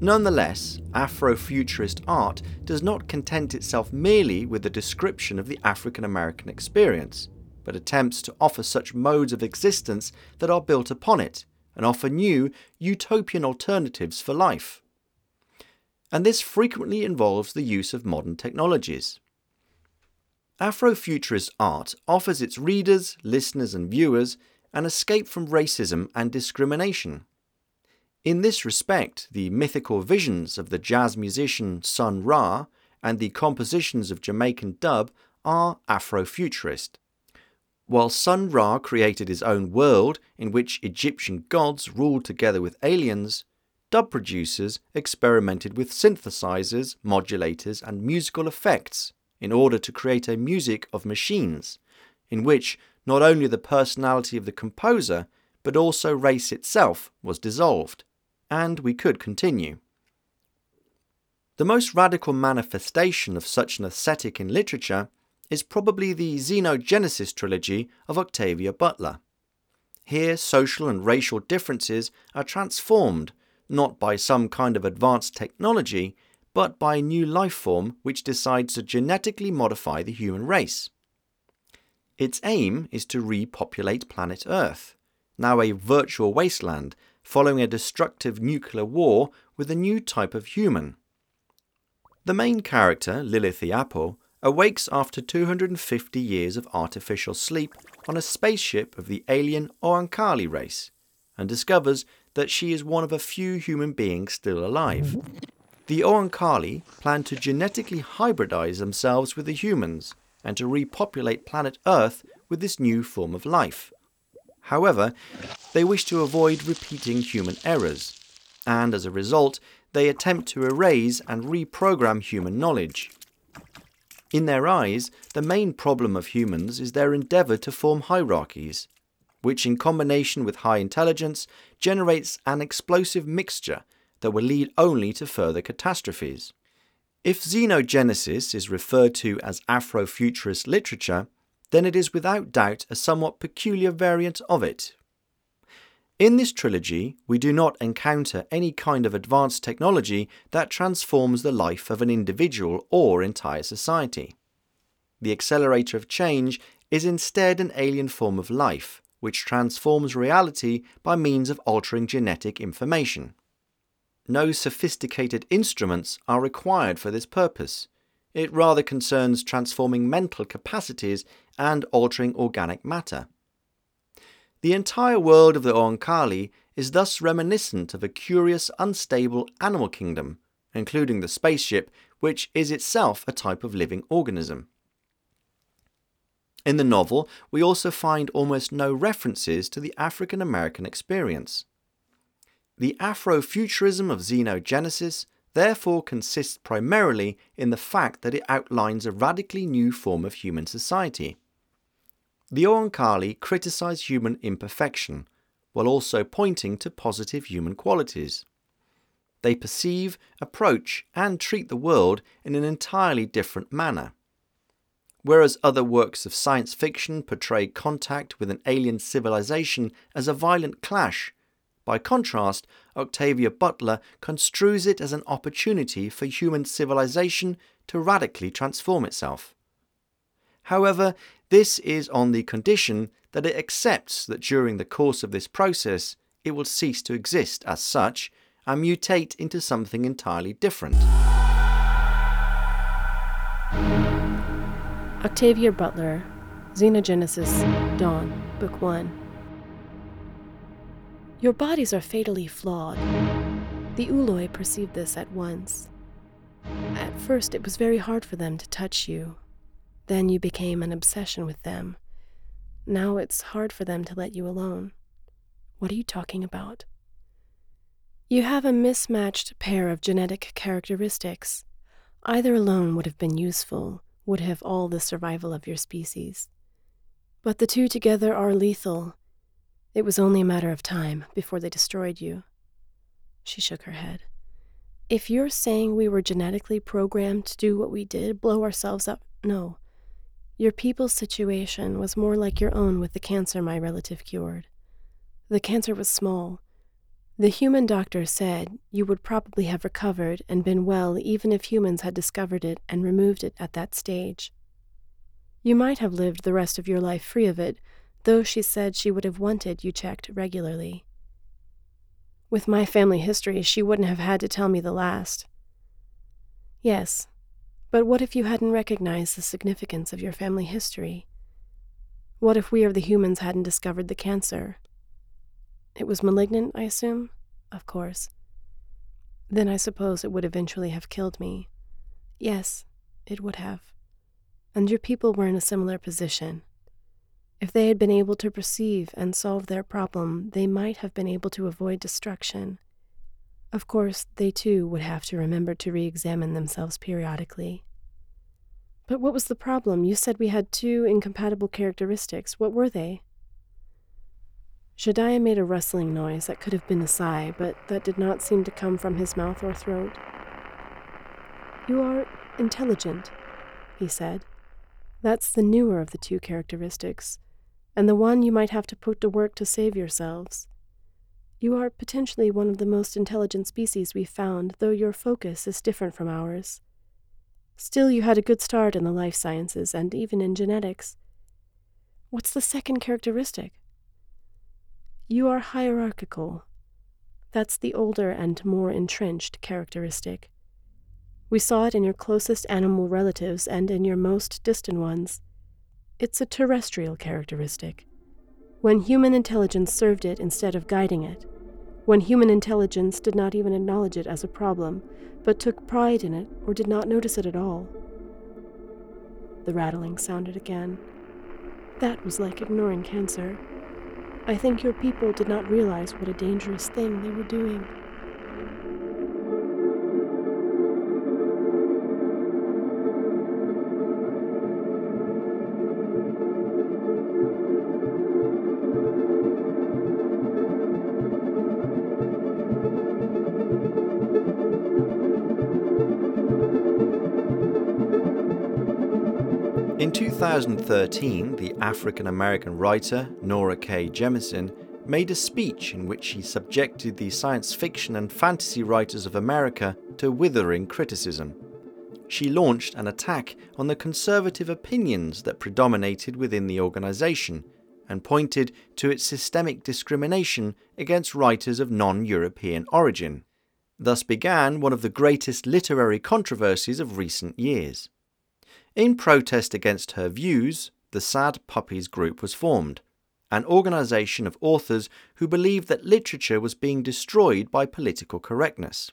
[SPEAKER 1] Nonetheless, Afrofuturist art does not content itself merely with the description of the African American experience, but attempts to offer such modes of existence that are built upon it and offer new, utopian alternatives for life. And this frequently involves the use of modern technologies. Afrofuturist art offers its readers, listeners, and viewers an escape from racism and discrimination in this respect, the mythical visions of the jazz musician Sun Ra and the compositions of Jamaican dub are Afrofuturist. While Sun Ra created his own world in which Egyptian gods ruled together with aliens, dub producers experimented with synthesizers, modulators, and musical effects in order to create a music of machines, in which not only the personality of the composer, but also race itself was dissolved and we could continue. The most radical manifestation of such an aesthetic in literature is probably the Xenogenesis trilogy of Octavia Butler. Here, social and racial differences are transformed not by some kind of advanced technology, but by a new life form which decides to genetically modify the human race. Its aim is to repopulate planet Earth, now a virtual wasteland following a destructive nuclear war with a new type of human. The main character, Lilith Apple, awakes after 250 years of artificial sleep on a spaceship of the alien Oankali race and discovers that she is one of a few human beings still alive. The Oankali plan to genetically hybridize themselves with the humans and to repopulate planet Earth with this new form of life. However, they wish to avoid repeating human errors, and as a result, they attempt to erase and reprogram human knowledge. In their eyes, the main problem of humans is their endeavour to form hierarchies, which, in combination with high intelligence, generates an explosive mixture that will lead only to further catastrophes. If xenogenesis is referred to as Afrofuturist literature, then it is without doubt a somewhat peculiar variant of it. In this trilogy, we do not encounter any kind of advanced technology that transforms the life of an individual or entire society. The accelerator of change is instead an alien form of life, which transforms reality by means of altering genetic information. No sophisticated instruments are required for this purpose. It rather concerns transforming mental capacities and altering organic matter. The entire world of the Oankali is thus reminiscent of a curious, unstable animal kingdom, including the spaceship, which is itself a type of living organism. In the novel, we also find almost no references to the African American experience. The Afrofuturism of xenogenesis therefore consists primarily in the fact that it outlines a radically new form of human society. The Oankali criticize human imperfection, while also pointing to positive human qualities. They perceive, approach, and treat the world in an entirely different manner. Whereas other works of science fiction portray contact with an alien civilization as a violent clash, by contrast, Octavia Butler construes it as an opportunity for human civilization to radically transform itself. However, this is on the condition that it accepts that during the course of this process it will cease to exist as such and mutate into something entirely different.
[SPEAKER 2] Octavia Butler, Xenogenesis, Dawn, Book 1. Your bodies are fatally flawed. The Ooloi perceived this at once. At first, it was very hard for them to touch you. Then you became an obsession with them. Now it's hard for them to let you alone. What are you talking about? You have a mismatched pair of genetic characteristics. Either alone would have been useful, would have all the survival of your species. But the two together are lethal. It was only a matter of time before they destroyed you. She shook her head. If you're saying we were genetically programmed to do what we did, blow ourselves up, no. Your people's situation was more like your own with the cancer my relative cured. The cancer was small, the human doctor said you would probably have recovered and been well even if humans had discovered it and removed it at that stage. You might have lived the rest of your life free of it, though she said she would have wanted you checked regularly. With my family history, she wouldn't have had to tell me the last. Yes, but what if you hadn't recognized the significance of your family history? What if we or the humans hadn't discovered the cancer? It was malignant, I assume? Of course. Then I suppose it would eventually have killed me. Yes, it would have. And your people were in a similar position. If they had been able to perceive and solve their problem, they might have been able to avoid destruction. Of course, they too would have to remember to re examine themselves periodically. But what was the problem? You said we had two incompatible characteristics. What were they? Jdahya made a rustling noise that could have been a sigh, but that did not seem to come from his mouth or throat. You are intelligent, he said. That's the newer of the two characteristics, and the one you might have to put to work to save yourselves. You are potentially one of the most intelligent species we've found, though your focus is different from ours. Still, you had a good start in the life sciences and even in genetics. What's the second characteristic? You are hierarchical. That's the older and more entrenched characteristic. We saw it in your closest animal relatives and in your most distant ones. It's a terrestrial characteristic. When human intelligence served it instead of guiding it, when human intelligence did not even acknowledge it as a problem, but took pride in it or did not notice it at all. The rattling sounded again. That was like ignoring cancer. I think your people did not realize what a dangerous thing they were doing.
[SPEAKER 1] 2013, the African American writer Nora K. Jemisin made a speech in which she subjected the science fiction and fantasy writers of America to withering criticism. She launched an attack on the conservative opinions that predominated within the organization and pointed to its systemic discrimination against writers of non European origin. Thus began one of the greatest literary controversies of recent years. In protest against her views, the Sad Puppies Group was formed, an organisation of authors who believed that literature was being destroyed by political correctness.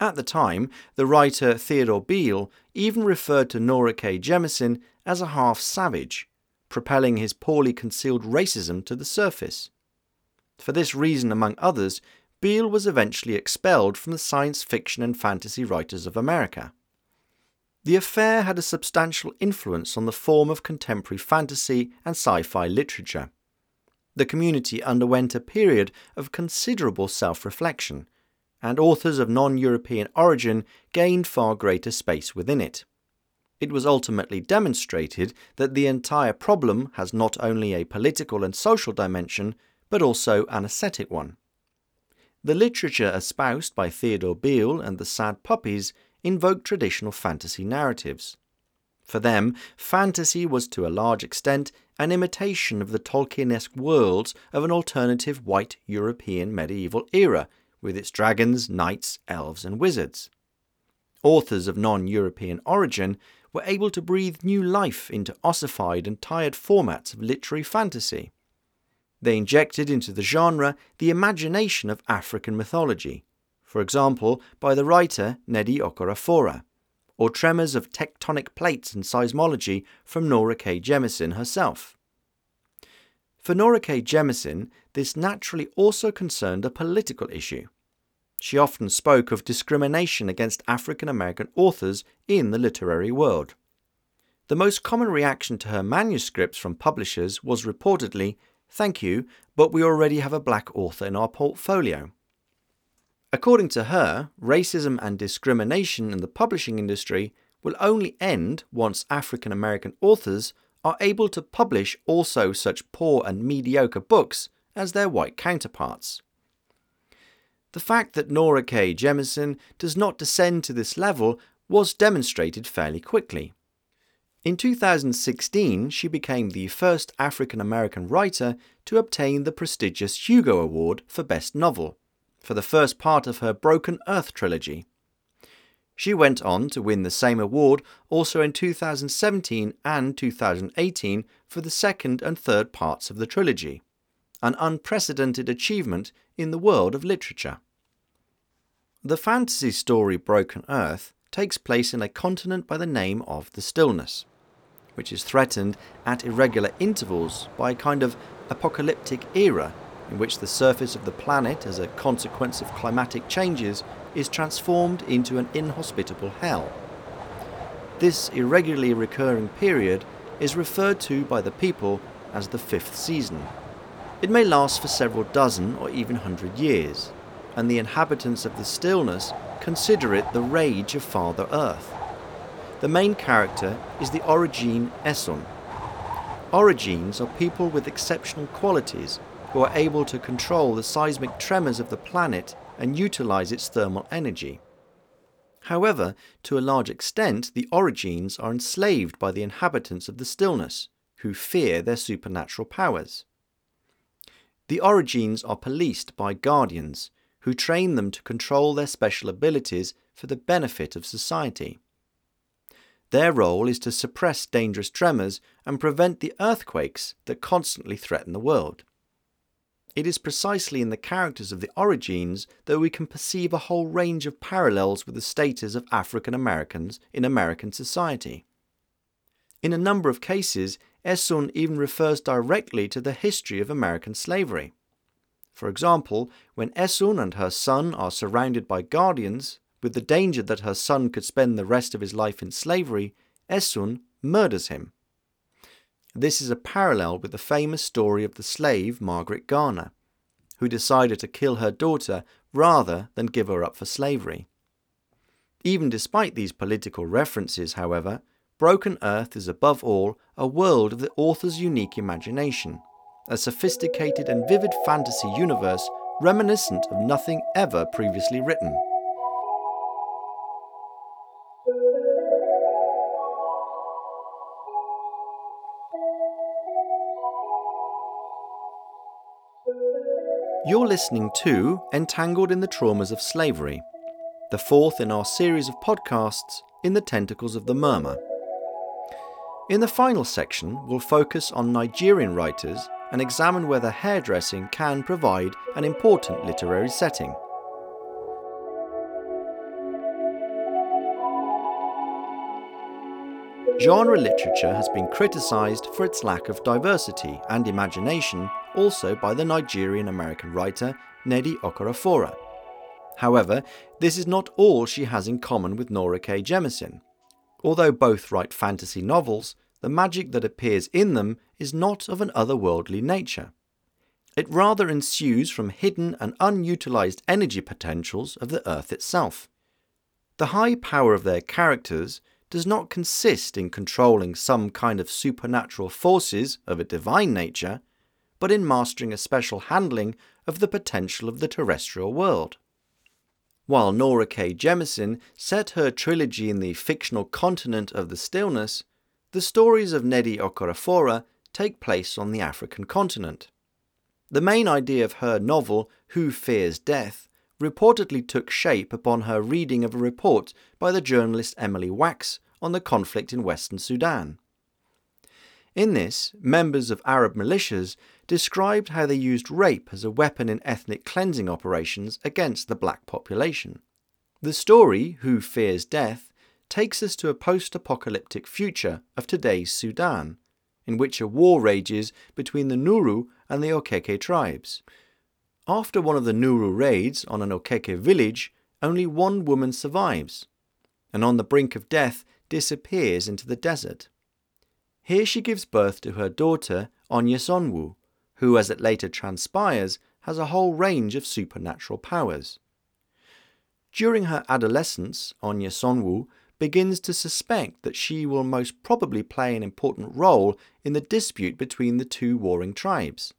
[SPEAKER 1] At the time, the writer Theodore Beale even referred to Nora K. Jemisin as a half savage, propelling his poorly concealed racism to the surface. For this reason, among others, Beale was eventually expelled from the Science Fiction and Fantasy Writers of America. The affair had a substantial influence on the form of contemporary fantasy and sci fi literature. The community underwent a period of considerable self reflection, and authors of non European origin gained far greater space within it. It was ultimately demonstrated that the entire problem has not only a political and social dimension, but also an aesthetic one. The literature espoused by Theodore Beale and the Sad Puppies invoked traditional fantasy narratives. For them, fantasy was to a large extent an imitation of the Tolkienesque worlds of an alternative white European medieval era, with its dragons, knights, elves, and wizards. Authors of non European origin were able to breathe new life into ossified and tired formats of literary fantasy. They injected into the genre the imagination of African mythology, for example, by the writer Nnedi Okorafor, or tremors of tectonic plates and seismology from Nora K. Jemisin herself. For Nora K. Jemisin, this naturally also concerned a political issue. She often spoke of discrimination against African American authors in the literary world. The most common reaction to her manuscripts from publishers was reportedly, Thank you, but we already have a black author in our portfolio. According to her, racism and discrimination in the publishing industry will only end once African American authors are able to publish also such poor and mediocre books as their white counterparts. The fact that Nora K. Jemisin does not descend to this level was demonstrated fairly quickly. In 2016, she became the first African American writer to obtain the prestigious Hugo Award for Best Novel for the first part of her Broken Earth trilogy. She went on to win the same award also in 2017 and 2018 for the second and third parts of the trilogy, an unprecedented achievement in the world of literature. The fantasy story Broken Earth takes place in a continent by the name of the Stillness, which is threatened at irregular intervals by a kind of apocalyptic era in which the surface of the planet, as a consequence of climatic changes, is transformed into an inhospitable hell. This irregularly recurring period is referred to by the people as the fifth season. It may last for several dozen or even hundred years, and the inhabitants of the stillness consider it the rage of Father Earth. The main character is the Orogene Essun. Orogenes are people with exceptional qualities who are able to control the seismic tremors of the planet and utilize its thermal energy. However, to a large extent, the Orogenes are enslaved by the inhabitants of the stillness, who fear their supernatural powers. The Orogenes are policed by guardians, who train them to control their special abilities for the benefit of society. Their role is to suppress dangerous tremors and prevent the earthquakes that constantly threaten the world. It is precisely in the characters of the Orogenes that we can perceive a whole range of parallels with the status of African Americans in American society. In a number of cases, Essun even refers directly to the history of American slavery. For example, when Essun and her son are surrounded by guardians, with the danger that her son could spend the rest of his life in slavery, Essun murders him. This is a parallel with the famous story of the slave Margaret Garner, who decided to kill her daughter rather than give her up for slavery. Even despite these political references, however, Broken Earth is above all a world of the author's unique imagination, a sophisticated and vivid fantasy universe reminiscent of nothing ever previously written. You're listening to Entangled in the Traumas of Slavery, the fourth in our series of podcasts in the Tentacles of the Murmur. In the final section, we'll focus on Nigerian writers and examine whether hairdressing can provide an important literary setting. Genre literature has been criticised for its lack of diversity and imagination also by the Nigerian American writer Nnedi Okorafor. However, this is not all she has in common with Nora K. Jemisin. Although both write fantasy novels, the magic that appears in them is not of an otherworldly nature. It rather ensues from hidden and unutilized energy potentials of the Earth itself. The high power of their characters does not consist in controlling some kind of supernatural forces of a divine nature, but in mastering a special handling of the potential of the terrestrial world. While Nora K. Jemisin set her trilogy in the fictional continent of the stillness, the stories of Nnedi Okorafor take place on the African continent. The main idea of her novel, Who Fears Death, reportedly took shape upon her reading of a report by the journalist Emily Wax on the conflict in Western Sudan. In this, members of Arab militias described how they used rape as a weapon in ethnic cleansing operations against the black population. The story, Who Fears Death, takes us to a post apocalyptic future of today's Sudan, in which a war rages between the Nuru and the Okeke tribes. After one of the Nuru raids on an Okeke village, only one woman survives, and on the brink of death disappears into the desert. Here she gives birth to her daughter, Onyesonwu, who, as it later transpires, has a whole range of supernatural powers. During her adolescence, Onyesonwu begins to suspect that she will most probably play an important role in the dispute between the two warring tribes.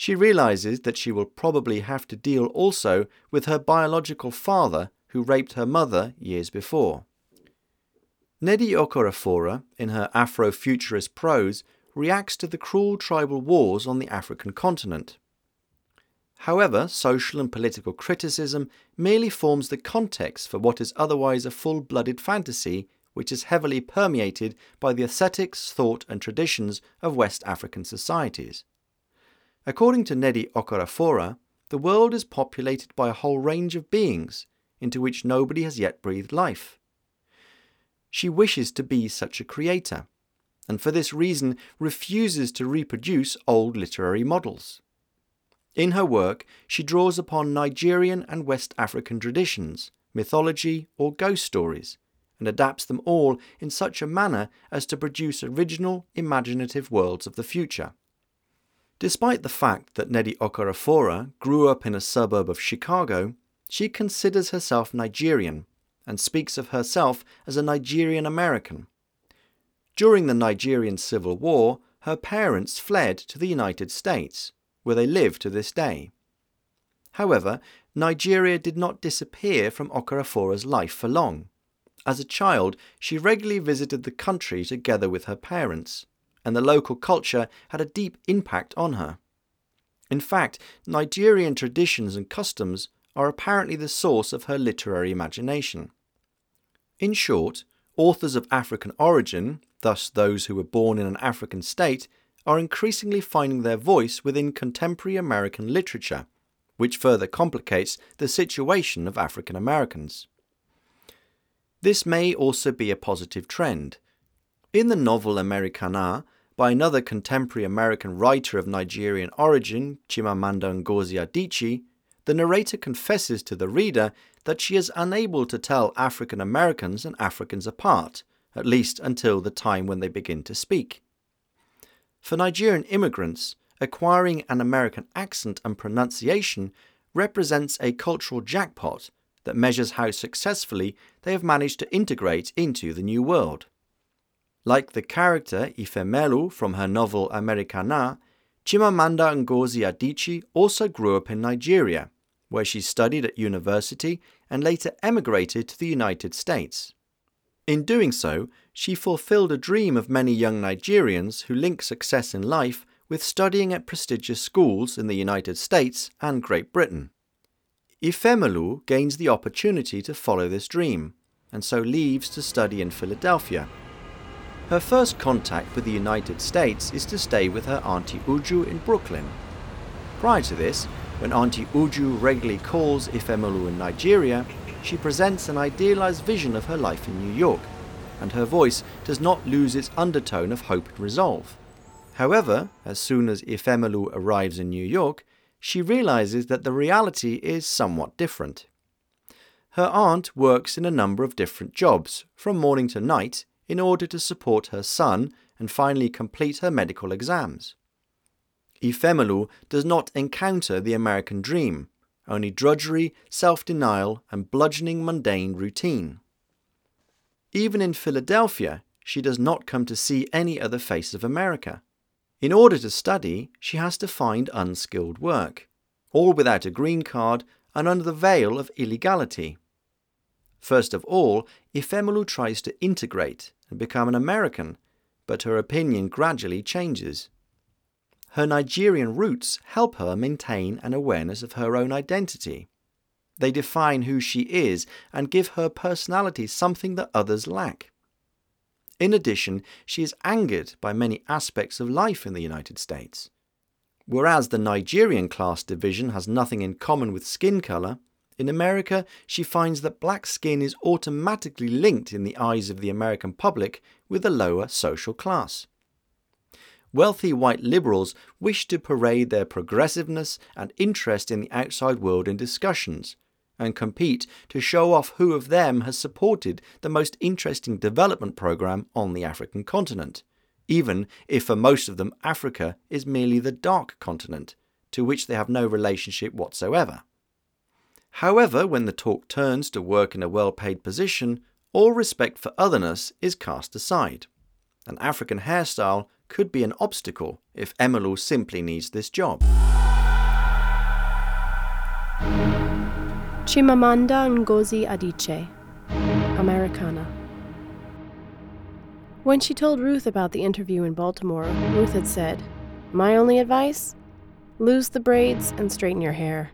[SPEAKER 1] She realizes that she will probably have to deal also with her biological father who raped her mother years before. Nnedi Okorafor, in her Afrofuturist prose, reacts to the cruel tribal wars on the African continent. However, social and political criticism merely forms the context for what is otherwise a full blooded fantasy which is heavily permeated by the aesthetics, thought, and traditions of West African societies. According to Nnedi Okorafor, the world is populated by a whole range of beings into which nobody has yet breathed life. She wishes to be such a creator, and for this reason refuses to reproduce old literary models. In her work, she draws upon Nigerian and West African traditions, mythology, or ghost stories, and adapts them all in such a manner as to produce original, imaginative worlds of the future. Despite the fact that Nnedi Okorafor grew up in a suburb of Chicago, she considers herself Nigerian and speaks of herself as a Nigerian American. During the Nigerian Civil War, her parents fled to the United States where they live to this day. However, Nigeria did not disappear from Okorafor's life for long. As a child, she regularly visited the country together with her parents, and the local culture had a deep impact on her. In fact, Nigerian traditions and customs are apparently the source of her literary imagination. In short, authors of African origin, thus those who were born in an African state, are increasingly finding their voice within contemporary American literature, which further complicates the situation of African Americans. This may also be a positive trend. In the novel Americanah, by another contemporary American writer of Nigerian origin, Chimamanda Ngozi Adichie, the narrator confesses to the reader that she is unable to tell African Americans and Africans apart, at least until the time when they begin to speak. For Nigerian immigrants, acquiring an American accent and pronunciation represents a cultural jackpot that measures how successfully they have managed to integrate into the new world. Like the character Ifemelu from her novel Americanah, Chimamanda Ngozi Adichie also grew up in Nigeria, where she studied at university and later emigrated to the United States. In doing so, she fulfilled a dream of many young Nigerians who link success in life with studying at prestigious schools in the United States and Great Britain. Ifemelu gains the opportunity to follow this dream, and so leaves to study in Philadelphia. Her first contact with the United States is to stay with her Auntie Uju in Brooklyn. Prior to this, when Auntie Uju regularly calls Ifemelu in Nigeria, she presents an idealized vision of her life in New York, and her voice does not lose its undertone of hope and resolve. However, as soon as Ifemelu arrives in New York, she realizes that the reality is somewhat different. Her aunt works in a number of different jobs, from morning to night, in order to support her son and finally complete her medical exams. Ifemelu does not encounter the American dream, only drudgery, self denial, and bludgeoning mundane routine. Even in Philadelphia, she does not come to see any other face of America. In order to study, she has to find unskilled work, all without a green card and under the veil of illegality. First of all, Ifemelu tries to integrate and become an American, but her opinion gradually changes. Her Nigerian roots help her maintain an awareness of her own identity. They define who she is and give her personality something that others lack. In addition, she is angered by many aspects of life in the United States. Whereas the Nigerian class division has nothing in common with skin colour, in America she finds that black skin is automatically linked in the eyes of the American public with a lower social class. Wealthy white liberals wish to parade their progressiveness and interest in the outside world in discussions, and compete to show off who of them has supported the most interesting development program on the African continent, even if for most of them Africa is merely the dark continent, to which they have no relationship whatsoever. However, when the talk turns to work in a well paid position, all respect for otherness is cast aside. An African hairstyle could be an obstacle if Ifemelu simply needs this job.
[SPEAKER 2] Chimamanda Ngozi Adichie, Americanah. When she told Ruth about the interview in Baltimore, Ruth had said, My only advice? Lose the braids and straighten your hair.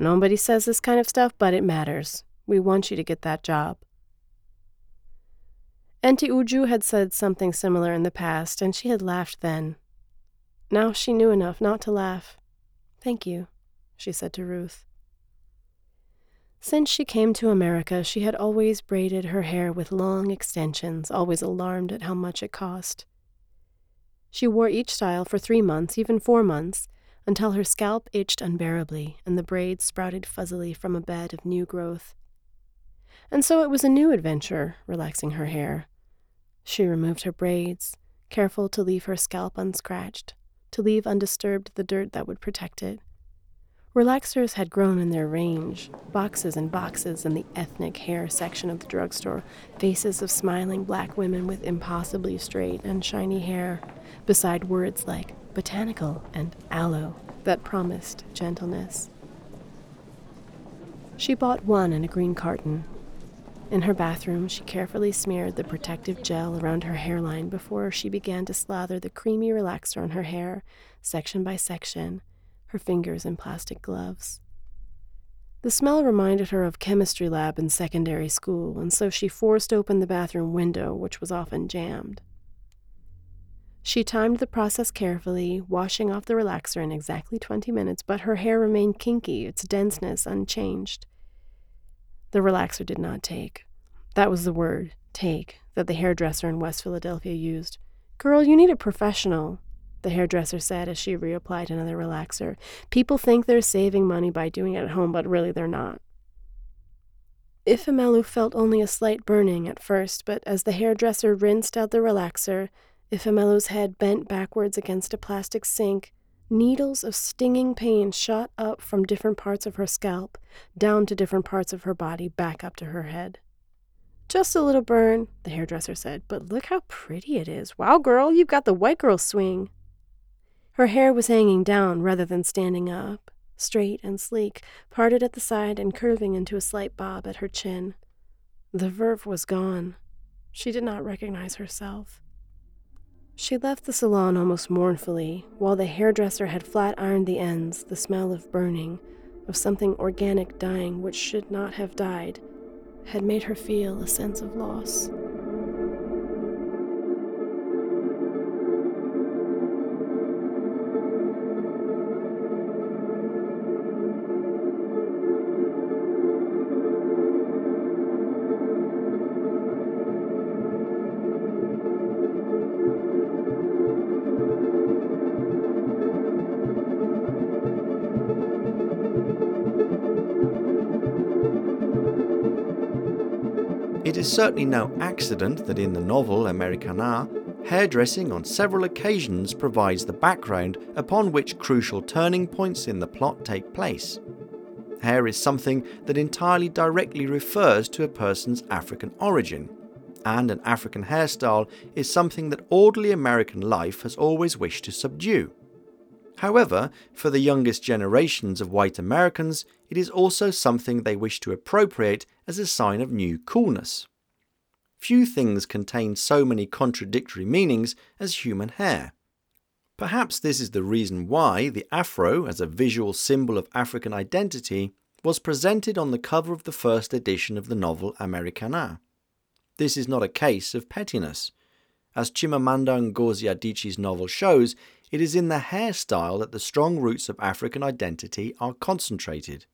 [SPEAKER 2] Nobody says this kind of stuff, but it matters. We want you to get that job. Auntie Uju had said something similar in the past, and she had laughed then. Now she knew enough not to laugh. Thank you, she said to Ruth. Since she came to America, she had always braided her hair with long extensions, always alarmed at how much it cost. She wore each style for three months, even four months, until her scalp itched unbearably and the braids sprouted fuzzily from a bed of new growth. And so it was a new adventure, relaxing her hair. She removed her braids, careful to leave her scalp unscratched, to leave undisturbed the dirt that would protect it. Relaxers had grown in their range, boxes and boxes in the ethnic hair section of the drugstore, faces of smiling black women with impossibly straight and shiny hair, beside words like botanical and aloe that promised gentleness. She bought one in a green carton. In her bathroom, she carefully smeared the protective gel around her hairline before she began to slather the creamy relaxer on her hair, section by section her fingers in plastic gloves. The smell reminded her of chemistry lab in secondary school, and so she forced open the bathroom window, which was often jammed. She timed the process carefully, washing off the relaxer in exactly 20 minutes, but her hair remained kinky, its denseness unchanged. The relaxer did not take. That was the word, take, that the hairdresser in West Philadelphia used. Girl, you need a professional the hairdresser said as she reapplied another relaxer. People think they're saving money by doing it at home, but really they're not. Ifemelu felt only a slight burning at first, but as the hairdresser rinsed out the relaxer, Ifemelu's head bent backwards against a plastic sink. Needles of stinging pain shot up from different parts of her scalp, down to different parts of her body, back up to her head. Just a little burn, the hairdresser said, but look how pretty it is. Wow, girl, you've got the white girl swing. Her hair was hanging down rather than standing up, straight and sleek, parted at the side and curving into a slight bob at her chin. The verve was gone. She did not recognize herself. She left the salon almost mournfully, while the hairdresser had flat ironed the ends, the smell of burning, of something organic dying which should not have died, had made her feel a sense of loss.
[SPEAKER 1] Is certainly no accident that in the novel Americanah, hairdressing on several occasions provides the background upon which crucial turning points in the plot take place. Hair is something that entirely directly refers to a person's African origin, and an African hairstyle is something that orderly American life has always wished to subdue. However, for the youngest generations of white Americans, it is also something they wish to appropriate as a sign of new coolness. Few things contain so many contradictory meanings as human hair. Perhaps this is the reason why the afro, as a visual symbol of African identity, was presented on the cover of the first edition of the novel Americanah. This is not a case of pettiness. As Chimamanda Ngozi Adichie's novel shows, it is in the hairstyle that the strong roots of African identity are concentrated.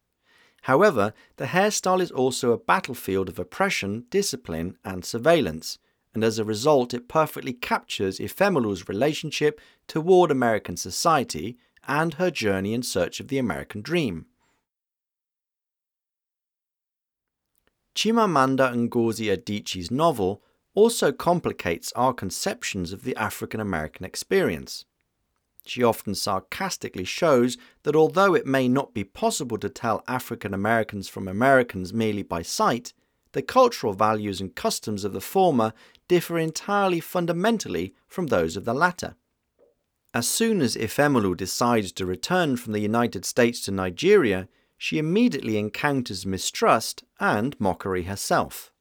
[SPEAKER 1] However, the hairstyle is also a battlefield of oppression, discipline, and surveillance, and as a result, it perfectly captures Ifemelu's relationship toward American society and her journey in search of the American dream. Chimamanda Ngozi Adichie's novel also complicates our conceptions of the African American experience. She often sarcastically shows that although it may not be possible to tell African Americans from Americans merely by sight, the cultural values and customs of the former differ entirely fundamentally from those of the latter. As soon as Ifemelu decides to return from the United States to Nigeria, she immediately encounters mistrust and mockery herself.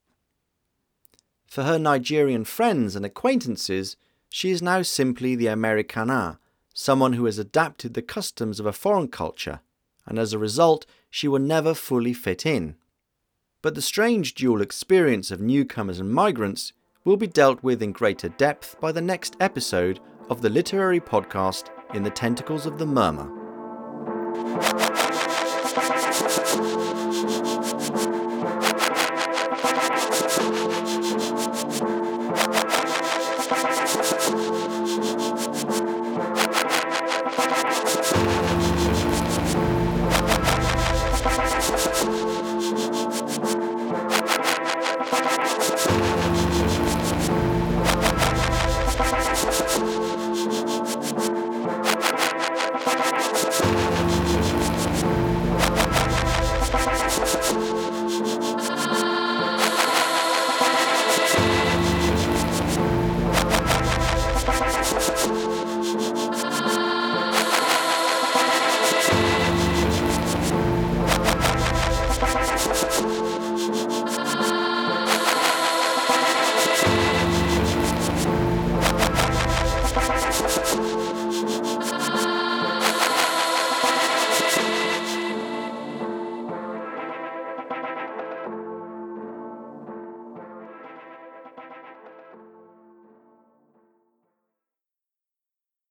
[SPEAKER 1] For her Nigerian friends and acquaintances, she is now simply the Americanah, someone who has adapted the customs of a foreign culture, and as a result, she will never fully fit in. But the strange dual experience of newcomers and migrants will be dealt with in greater depth by the next episode of the literary podcast In the Tentacles of the Murmur.